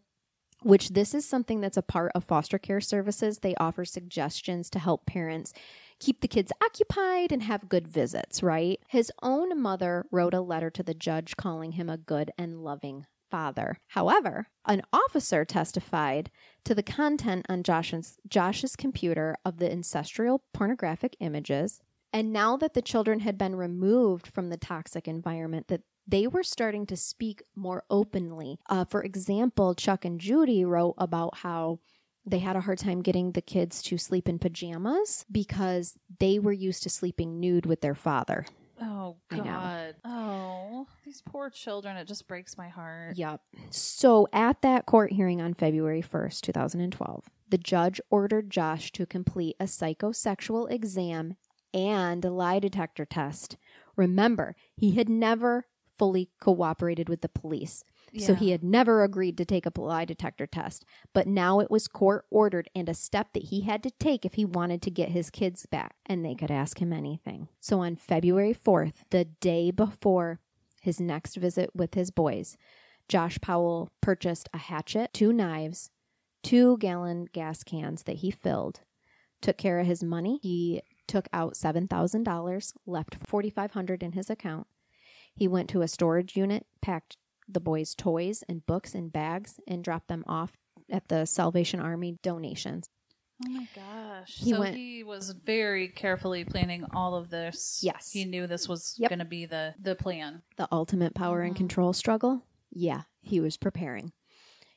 which this is something that's a part of foster care services. They offer suggestions to help parents keep the kids occupied and have good visits, right? His own mother wrote a letter to the judge calling him a good and loving father. However, an officer testified to the content on Josh's, Josh's computer of the ancestral pornographic images. And now that the children had been removed from the toxic environment, that they were starting to speak more openly. Uh, for example, Chuck and Judy wrote about how they had a hard time getting the kids to sleep in pajamas because they were used to sleeping nude with their father. Oh God. Oh, these poor children. It just breaks my heart. Yep. So at that court hearing on February 1st, 2012, the judge ordered Josh to complete a psychosexual exam and a lie detector test. Remember, he had never fully cooperated with the police. So he had never agreed to take a lie detector test, but now it was court ordered and a step that he had to take if he wanted to get his kids back, and they could ask him anything. So on February 4th, the day before his next visit with his boys, Josh Powell purchased a hatchet, two knives, two gallon gas cans that he filled, took care of his money. He took out $7,000, left 4500 in his account. He went to a storage unit, packed the boys' toys and books and bags, and dropped them off at the Salvation Army donations. Oh my gosh. He so went- he was very carefully planning all of this. Yes. He knew this was Yep. going to be the the plan. The ultimate power and Mhm. control struggle? Yeah, he was preparing.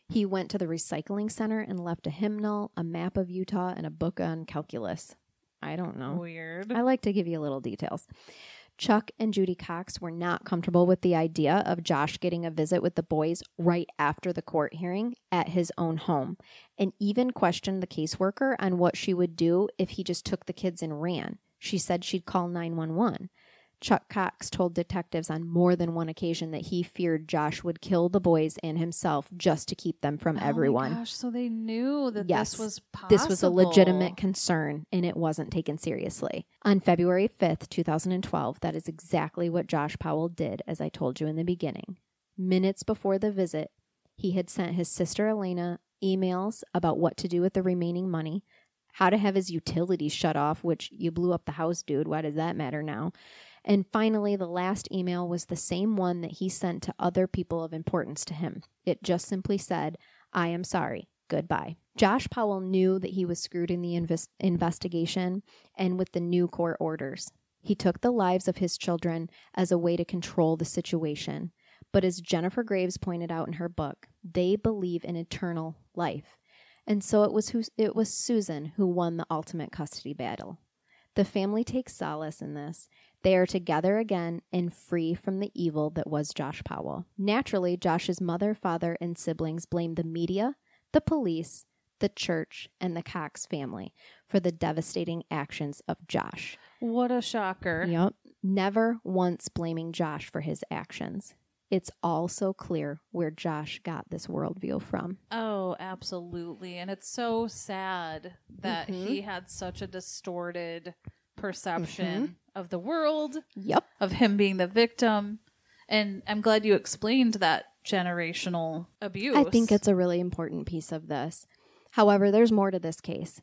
He went to the recycling center and left a hymnal, a map of Utah, and a book on calculus. I don't know. Weird. I like to give you little details. Chuck and Judy Cox were not comfortable with the idea of Josh getting a visit with the boys right after the court hearing at his own home, and even questioned the caseworker on what she would do if he just took the kids and ran. She said she'd call 911. Chuck Cox told detectives on more than one occasion that he feared Josh would kill the boys and himself just to keep them from Oh my everyone. gosh, so they knew that Yes. this was possible. This was a legitimate concern and it wasn't taken seriously. On February 5th, 2012, that is exactly what Josh Powell did, as I told you in the beginning. Minutes before the visit, he had sent his sister Alina emails about what to do with the remaining money, how to have his utilities shut off, which you blew up the house, dude. Why does that matter now? And finally, the last email was the same one that he sent to other people of importance to him. It just simply said, I am sorry. Goodbye. Josh Powell knew that he was screwed in the inves- investigation and with the new court orders. He took the lives of his children as a way to control the situation. But as Jennifer Graves pointed out in her book, they believe in eternal life. And so it was who, it was Susan who won the ultimate custody battle. The family takes solace in this. They are together again and free from the evil that was Josh Powell. Naturally, Josh's mother, father, and siblings blame the media, the police, the church, and the Cox family for the devastating actions of Josh. What a shocker. Yep. Never once blaming Josh for his actions. It's all so clear where Josh got this worldview from. Oh, absolutely. And it's so sad that Mhm. he had such a distorted perception Mm-hmm. of the world, Yep. of him being the victim. And I'm glad you explained that generational abuse. I think it's a really important piece of this. However, there's more to this case.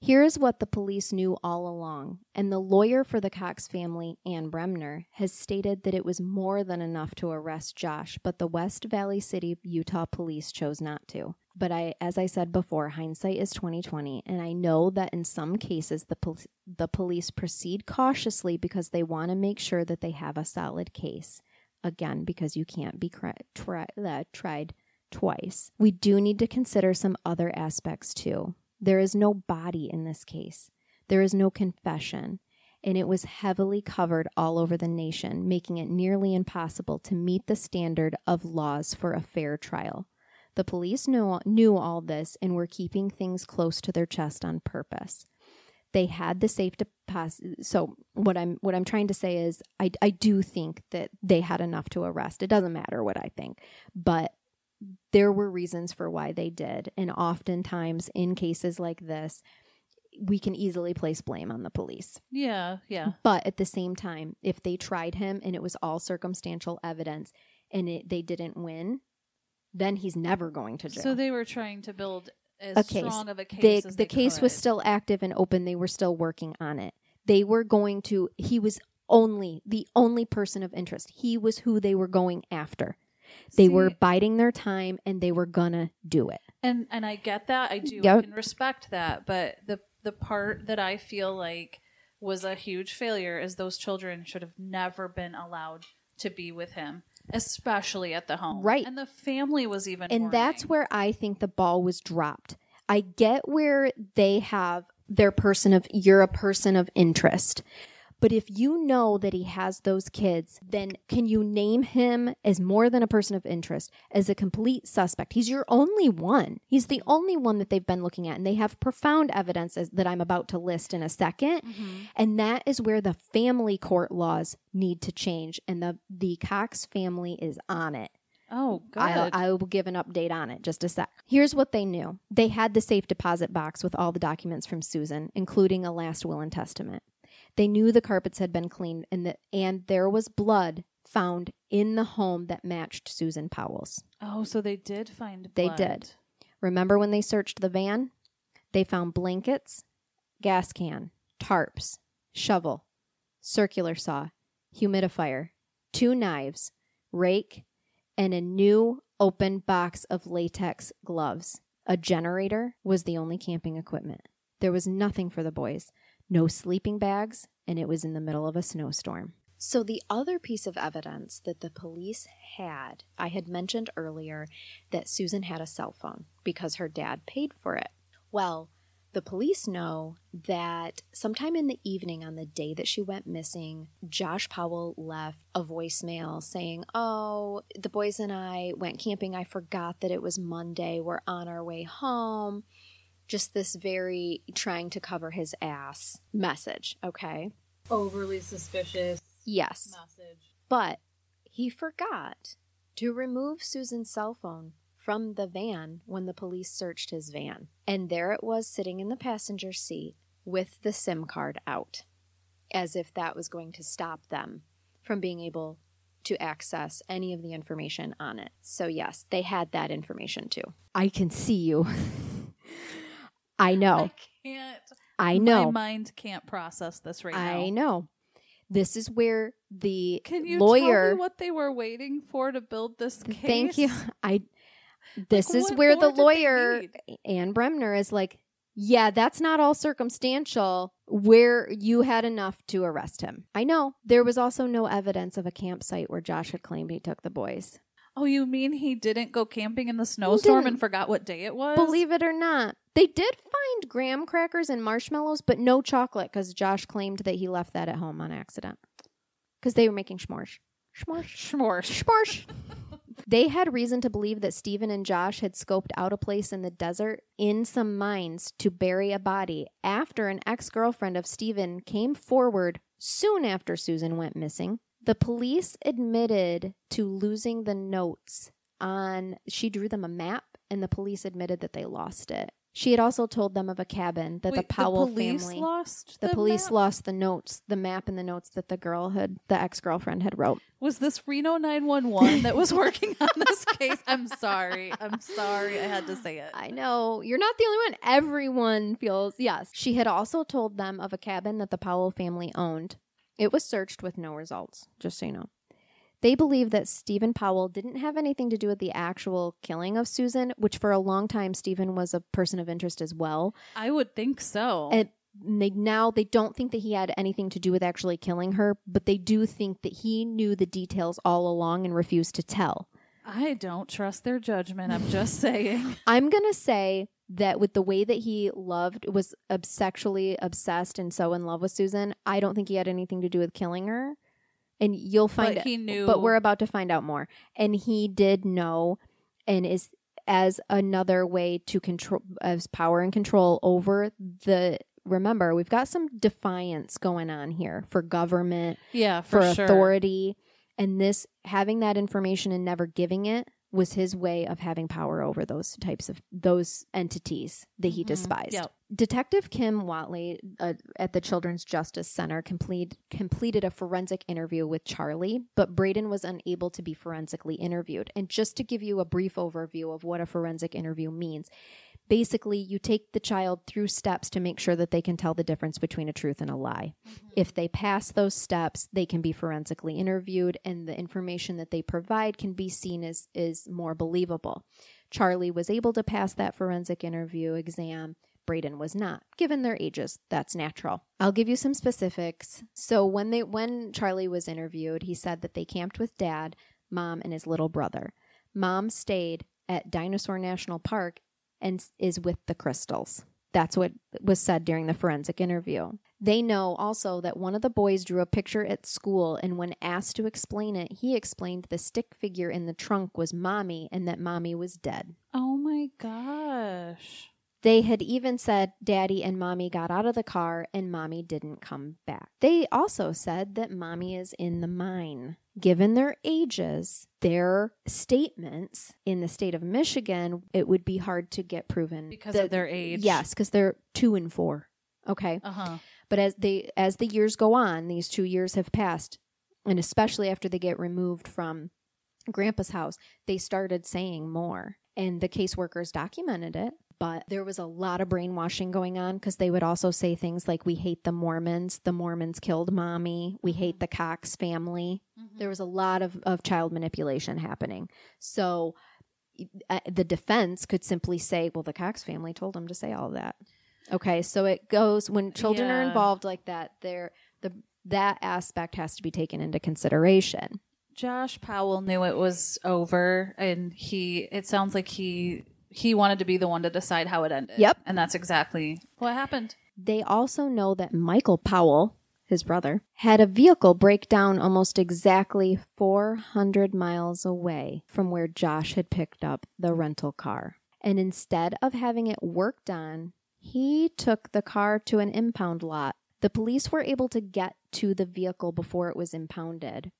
Here's what the police knew all along, and the lawyer for the Cox family, Anne Bremner, has stated that it was more than enough to arrest Josh, but the West Valley City, Utah police chose not to. But I, as I said before, hindsight is 2020, and I know that in some cases the pol- the police proceed cautiously because they want to make sure that they have a solid case. Again, because you can't be cri- tri- uh, tried twice. We do need to consider some other aspects too. There is no body in this case, there is no confession, and it was heavily covered all over the nation, making it nearly impossible to meet the standard of laws for a fair trial. The police knew, knew all this and were keeping things close to their chest on purpose. They had the safe deposit. So what I'm what I'm trying to say is, I I do think that they had enough to arrest. It doesn't matter what I think, but there were reasons for why they did. And oftentimes in cases like this, we can easily place blame on the police. Yeah, yeah. But at the same time, if they tried him and it was all circumstantial evidence and it, they didn't win, then he's never going to jail. So they were trying to build as A case. strong of a case the case was still active and open. They were still working on it. They were going to, he was only the only person of interest. He was who they were going after. They were biding their time and they were gonna do it. and and I get that. I do. I Yep. can respect that. But the the part that I feel like was a huge failure is those children should have never been allowed to be with him, especially at the home. Right. And the family was even. And that's where I think the ball was dropped. I get where they have their person of, you're a person of interest. But if you know that he has those kids, then can you name him as more than a person of interest, as a complete suspect? He's your only one. He's the only one that they've been looking at. And they have profound evidence as, that I'm about to list in a 2nd Mhm. And that is where the family court laws need to change. And the, the Cox family is on it. Oh, good. I, I will give an update on it just a sec. Here's what they knew they had the safe deposit box with all the documents from Susan, including a last will and testament. They knew the carpets had been cleaned and, the, and there was blood found in the home that matched Susan Powell's. oh, so they did find. Blood. They blood. did. Remember when they searched the van? They found blankets, gas can, tarps, shovel, circular saw, humidifier, two knives, rake, and a new open box of latex gloves. A generator was the only camping equipment. There was nothing for the boys, no sleeping bags, and it was in the middle of a snowstorm. So, the other piece of evidence that the police had, I had mentioned earlier that Susan had a cell phone because her dad paid for it. Well, the police know that sometime in the evening on the day that she went missing, Josh Powell left a voicemail saying, Oh, the boys and I went camping. I forgot that it was Monday. We're on our way home. Just this very trying to cover his ass message. Okay. Overly suspicious Yes. message. But he forgot to remove Susan's cell phone from the van when the police searched his van. And there it was sitting in the passenger seat with the SIM card out, as if that was going to stop them from being able to access any of the information on it. So, yes, they had that information too. I can see you. [laughs] I know. I can't. I know. My mind can't process this right now. I know. This is where the Can you lawyer tell me what they were waiting for to build this case? Thank you. [laughs] I. This Like, is where the more did they lawyer? Anne Bremner is like, yeah, that's not all circumstantial. Where you had enough to arrest him. I know there was also no evidence of a campsite where Josh had claimed he took the boys. Oh, you mean he didn't go camping in the snowstorm and forgot what day it was? Believe it or not, they did find graham crackers and marshmallows, but no chocolate because Josh claimed that he left that at home on accident because they were making s'mores. S'mores. Schmorsh. Schmarsh. [laughs] they had reason to believe that Steven and Josh had scoped out a place in the desert in some mines to bury a body after an ex girlfriend of Steven came forward soon after Susan went missing. The police admitted to losing the notes on, she drew them a map, and the police admitted that they lost it. She had also told them of a cabin that Wait, the Powell police family. lost the, the police map? lost the notes, the map and the notes that the girl had, the ex girlfriend had wrote. Was this Reno 911 that was working on this [laughs] case? I'm sorry. I'm sorry. I had to say it. I know. You're not the only one. Everyone feels, yes. She had also told them of a cabin that the Powell family owned. It was searched with no results, just so you know. They believe that Steven Powell didn't have anything to do with the actual killing of Susan, which for a long time Steven was a person of interest as well. I would think so. And they now they don't think that he had anything to do with actually killing her, but they do think that he knew the details all along and refused to tell. I don't trust their judgment. I'm just [laughs] saying. I'm gonna say that with the way that he loved was sexually obsessed and so in love with Susan, I don't think he had anything to do with killing her. And you'll find But he knew. but we're about to find out more. And he did know and is as another way to control as power and control over the remember, we've got some defiance going on here for government, yeah, for, for, sure. And this having that information and never giving it was his way of having power over those types of those entities that he Mhm. despised. Yep. Detective Kim Watley uh, at the Children's Justice Center complete, completed a forensic interview with Charlie, but Braden was unable to be forensically interviewed. And just to give you a brief overview of what a forensic interview means, basically you take the child through steps to make sure that they can tell the difference between a truth and a lie. Mm-hmm. If they pass those steps, they can be forensically interviewed and the information that they provide can be seen as is more believable. Charlie was able to pass that forensic interview exam. Braden was not. Given their ages, that's natural. I'll give you some specifics. So when they when Charlie was interviewed, he said that they camped with dad, mom, and his little brother. Mom stayed at Dinosaur National Park and is with the crystals. That's what was said during the forensic interview. They know also that one of the boys drew a picture at school, and when asked to explain it, he explained the stick figure in the trunk was mommy and that mommy was dead. Oh my gosh. They had even said daddy and mommy got out of the car and mommy didn't come back. They also said that mommy is in the mine. Given their ages, their statements in the state of Michigan, it would be hard to get proven Because of their age. Yes, because they're two and four. Okay. Uh huh. But as they as the years go on, these two years have passed, and especially after they get removed from Grandpa's house, they started saying more. And the caseworkers documented it. But there was a lot of brainwashing going on because they would also say things like, We hate the Mormons. The Mormons killed mommy. We hate the Cox family. There was a lot of, of child manipulation happening. So uh, the defense could simply say, Well, the Cox family told them to say all that. Okay, so it goes when children are involved like that, there the that aspect has to be taken into consideration. Josh Powell knew it was over, and he. It sounds like he he wanted to be the one to decide how it ended. Yep. and that's exactly what happened. They also know that Michael Powell, his brother, had a vehicle break down almost exactly 400 miles away from where Josh had picked up the rental car. And instead of having it worked on, he took the car to an impound lot. The police were able to get to the vehicle before it was impounded.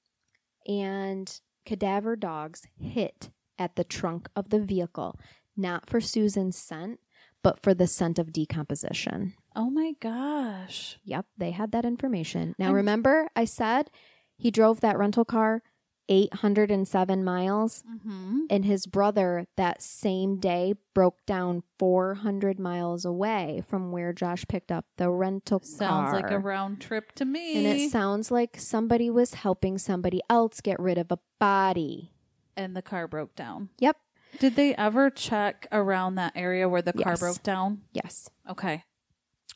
And cadaver dogs hit at the trunk of the vehicle, not for Susan's scent, but for the scent of decomposition. Oh my gosh! Yep, they had that information. Now, I'm- remember, I said he drove that rental car 807 miles, Mm-hmm. and his brother that same day broke down 400 miles away from where Josh picked up the rental Sounds car. Sounds like a round trip to me. and it sounds like somebody was helping somebody else get rid of a body. and the car broke down. Yep. Did they ever check around that area where the car Yes. broke down? Yes. Okay.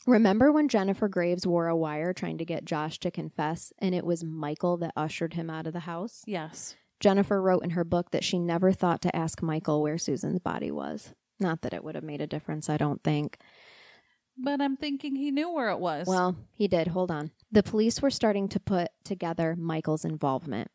Remember when Jennifer Graves wore a wire trying to get Josh to confess, and it was Michael that ushered him out of the house? Yes. Jennifer wrote in her book that she never thought to ask Michael where Susan's body was. Not that it would have made a difference, I don't think. But I'm thinking he knew where it was. Well, he did. Hold on. The police were starting to put together Michael's involvement.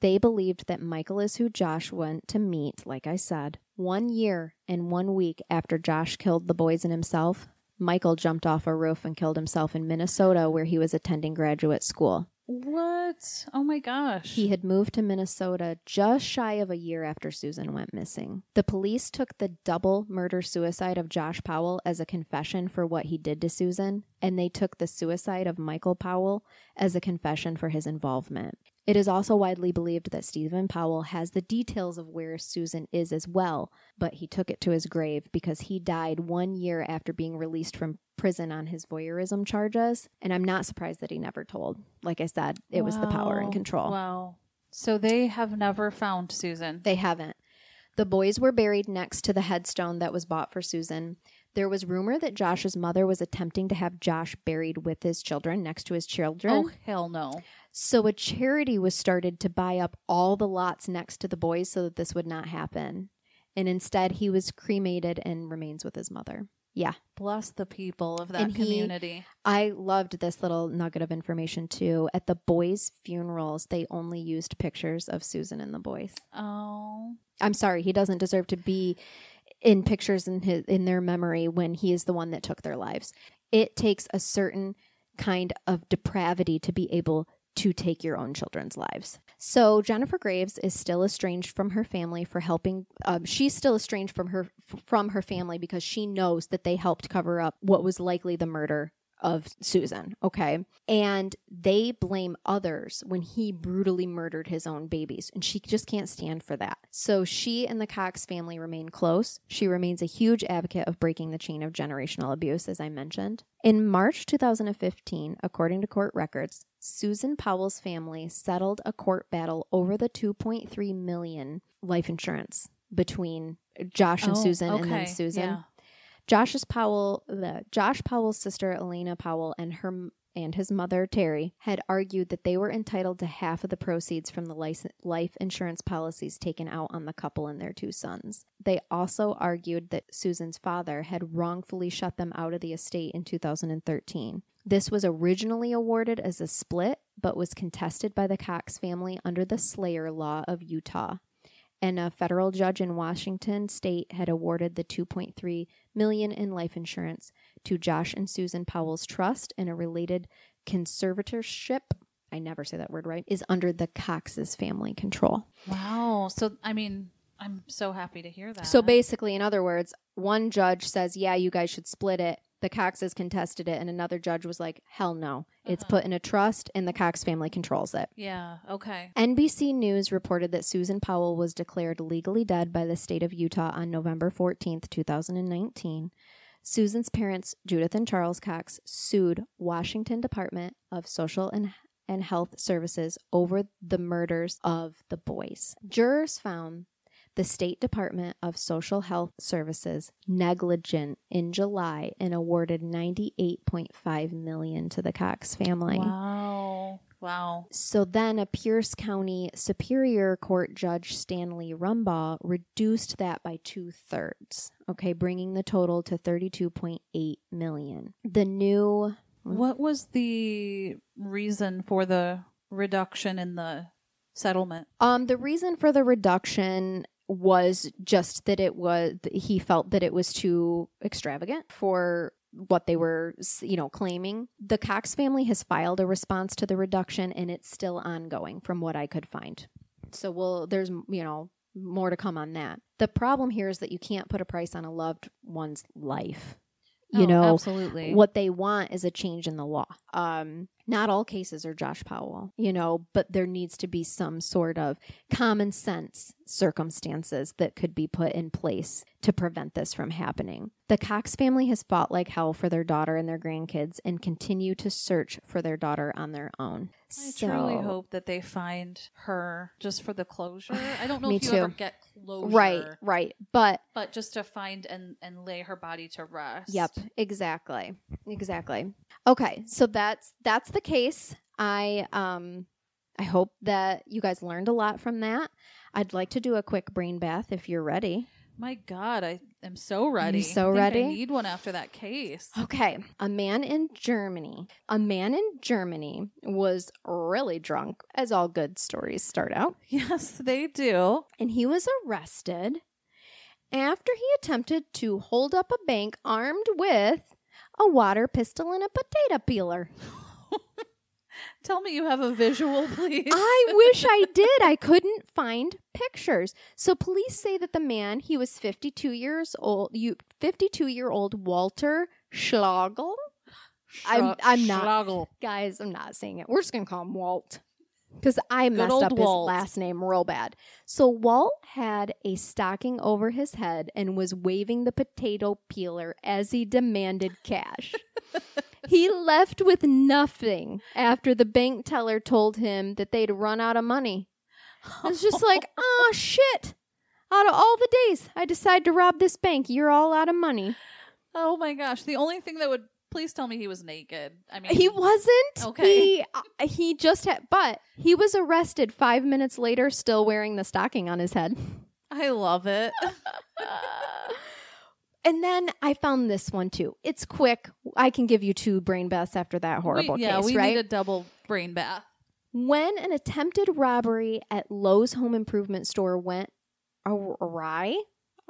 They believed that Michael is who Josh went to meet, like I said. One year and one week after Josh killed the boys and himself, Michael jumped off a roof and killed himself in Minnesota, where he was attending graduate school. what? Oh my gosh. He had moved to Minnesota just shy of a year after Susan went missing. The police took the double murder suicide of Josh Powell as a confession for what he did to Susan, and they took the suicide of Michael Powell as a confession for his involvement. It is also widely believed that Steven Powell has the details of where Susan is as well, but he took it to his grave because he died one year after being released from prison on his voyeurism charges. And I'm not surprised that he never told. Like I said, it was the power and control. Wow. So they have never found Susan. They haven't. The boys were buried next to the headstone that was bought for Susan. There was rumor that Josh's mother was attempting to have Josh buried with his children next to his children. Oh hell no. So a charity was started to buy up all the lots next to the boys so that this would not happen. And instead, he was cremated and remains with his mother. Yeah. Bless the people of that And he- community. I loved this little nugget of information too. At the boys' funerals, they only used pictures of Susan and the boys. Oh. I'm sorry, he doesn't deserve to be in pictures in his in their memory when he is the one that took their lives. It takes a certain kind of depravity to be able to take your own children's lives. So Jennifer Graves is still estranged from her family for helping. Um, she's still estranged from her from her family because she knows that they helped cover up what was likely the murder of Susan, okay? And they blame others when he brutally murdered his own babies, and she just can't stand for that. So she and the Cox family remain close. She remains a huge advocate of breaking the chain of generational abuse, as I mentioned. In March 2015, according to court records, Susan Powell's family settled a court battle over the 2.3 million life insurance between Josh and Oh, Susan and then Susan. yeah. Josh's Powell, the Josh Powell's sister Alina Powell and her and his mother Terry had argued that they were entitled to half of the proceeds from the life insurance policies taken out on the couple and their two sons. They also argued that Susan's father had wrongfully shut them out of the estate in 2013. This was originally awarded as a split, but was contested by the Cox family under the Slayer Law of Utah and a federal judge in Washington state had awarded the 2.3 million in life insurance to Josh and Susan Powell's trust and a related conservatorship I never say that word right is under the Cox's family control. Wow. So I mean, I'm so happy to hear that. So basically in other words, one judge says, "Yeah, you guys should split it." The Coxes contested it and another judge was like, "Hell no. It's Uh-huh. put in a trust and the Cox family controls it." Yeah. Okay. NBC News reported that Susan Powell was declared legally dead by the state of Utah on November 14th, 2019. Susan's parents, Judith and Charles Cox, sued Washington Department of Social and, and Health Services over the murders of the boys. Jurors found the State Department of Social Health Services negligent in July and awarded 98.5 million to the Cox family. Wow. Wow. So then a Pierce County Superior Court Judge Stanley Rumbaugh reduced that by two thirds, okay, bringing the total to 32.8 million. The new, What was the reason for the reduction in the settlement? um, the reason for the reduction was just that it was, he felt that it was too extravagant for what they were, you know, claiming. The Cox family has filed a response to the reduction and it's still ongoing from what I could find. So we'll there's you know more to come on that. The problem here is that you can't put a price on a loved one's life. You Oh, know, absolutely. what they want is a change in the law. Um, not all cases are Josh Powell, you know, but there needs to be some sort of common sense circumstances that could be put in place to prevent this from happening. The Cox family has fought like hell for their daughter and their grandkids and continue to search for their daughter on their own. I so, truly hope that they find her just for the closure. I don't [sighs] know if you too. ever get closure. Right, right. But But just to find and, and lay her body to rest. Yep, exactly. Exactly. Okay, so that's that's the case. I um I hope that you guys learned a lot from that. I'd like to do a quick brain bath if you're ready. My God, I am so ready. so I ready? I need one after that case. Okay, a man in Germany. A man in Germany was really drunk, as all good stories start out, [laughs] Yes, they do. and he was arrested after he attempted to hold up a bank armed with a water pistol and a potato peeler. [laughs] [laughs] Tell me you have a visual, please. I wish I [laughs] did. I couldn't find pictures. So police say that the man, he was 52 years old, you 52 year old Walter Schlagel. I'm- I'm not- Schlagel. Guys, I'm not saying it. We're just going to call him Walt. Because I messed up Walt. his last name real bad. So Walt had a stocking over his head and was waving the potato peeler as he demanded cash. [laughs] he left with nothing after the bank teller told him that they'd run out of money. It's just like, [laughs] oh shit. Out of all the days I decide to rob this bank, you're all out of money. Oh my gosh. The only thing that would please tell me he was naked. I mean He wasn't. Okay. He uh, he just had, but he was arrested five minutes later, still wearing the stocking on his head. I love it. [laughs] and then I found this one too. It's quick. I can give you two brain baths after that horrible we, yeah, case, we right? need a double brain bath. when an attempted robbery at Lowe's home improvement store went awry,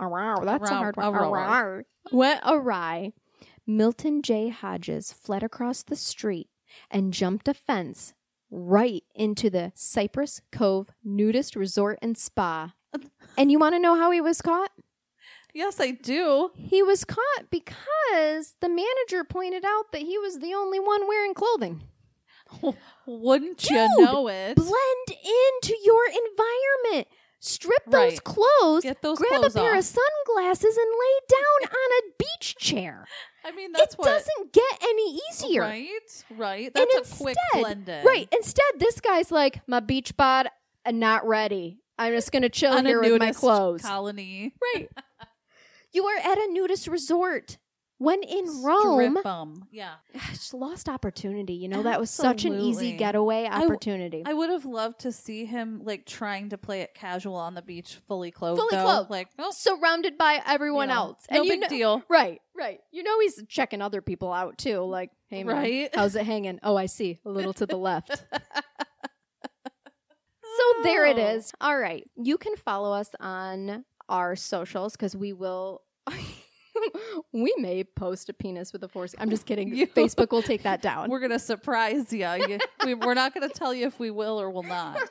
awry, that's a Awry, hard one. Awry. Went awry. Milton J. Hodges fled across the street and jumped a fence right into the Cypress Cove Nudist Resort and Spa. [laughs] and you want to know how he was caught? Yes, I do. He was caught because the manager pointed out that he was the only one wearing clothing. [laughs] Wouldn't Dude, you know it? Blend into your environment. Strip those Right. clothes, Get those grab a pair off. of sunglasses, and lay down [laughs] on a beach chair. I mean, that's it what. doesn't get any easier. Right, right. And That's a quick instead- blend in. Right. Instead, this guy's like, my beach bod, uh, not ready. I'm just going to chill On a here with my clothes. colony. Right. [laughs] you are at a nudist resort. When in Rome, Strip 'em. Yeah. [sighs] just lost opportunity. You know, that was such an easy Absolutely. getaway w- opportunity. I would have loved to see him like trying to play it casual on the beach, fully clothed. Fully though. clothed. Like, oh, surrounded by everyone you know, else. No you big know, deal. Right, right. You know he's checking other people out too. Like, hey man, Right. how's it hanging? Oh, I see. A little to the left. [laughs] so there it Oh. is. All right. You can follow us on our socials because we will [laughs] we may post a penis with a force. I'm just kidding. [laughs] You- Facebook will take that down. We're gonna surprise you. you we, we're not gonna tell you if we will or will not. [laughs]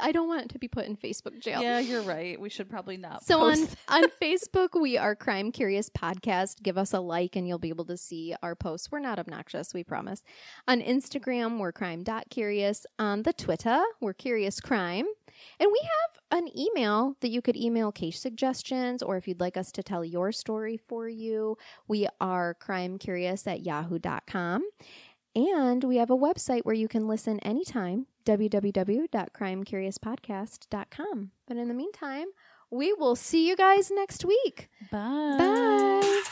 I don't want it to be put in Facebook jail. Yeah, you're right. We should probably not. So on, on Facebook, we are Crime Curious Podcast. Give us a like and you'll be able to see our posts. We're not obnoxious, we promise. On Instagram, we're crime.curious. On the Twitter, we're Curious Crime. And we have an email that you could email case suggestions or if you'd like us to tell your story for you, we are crimecurious at yahoo.com. And we have a website where you can listen anytime, www.crimecuriouspodcast.com. But in the meantime, we will see you guys next week. Bye. Bye.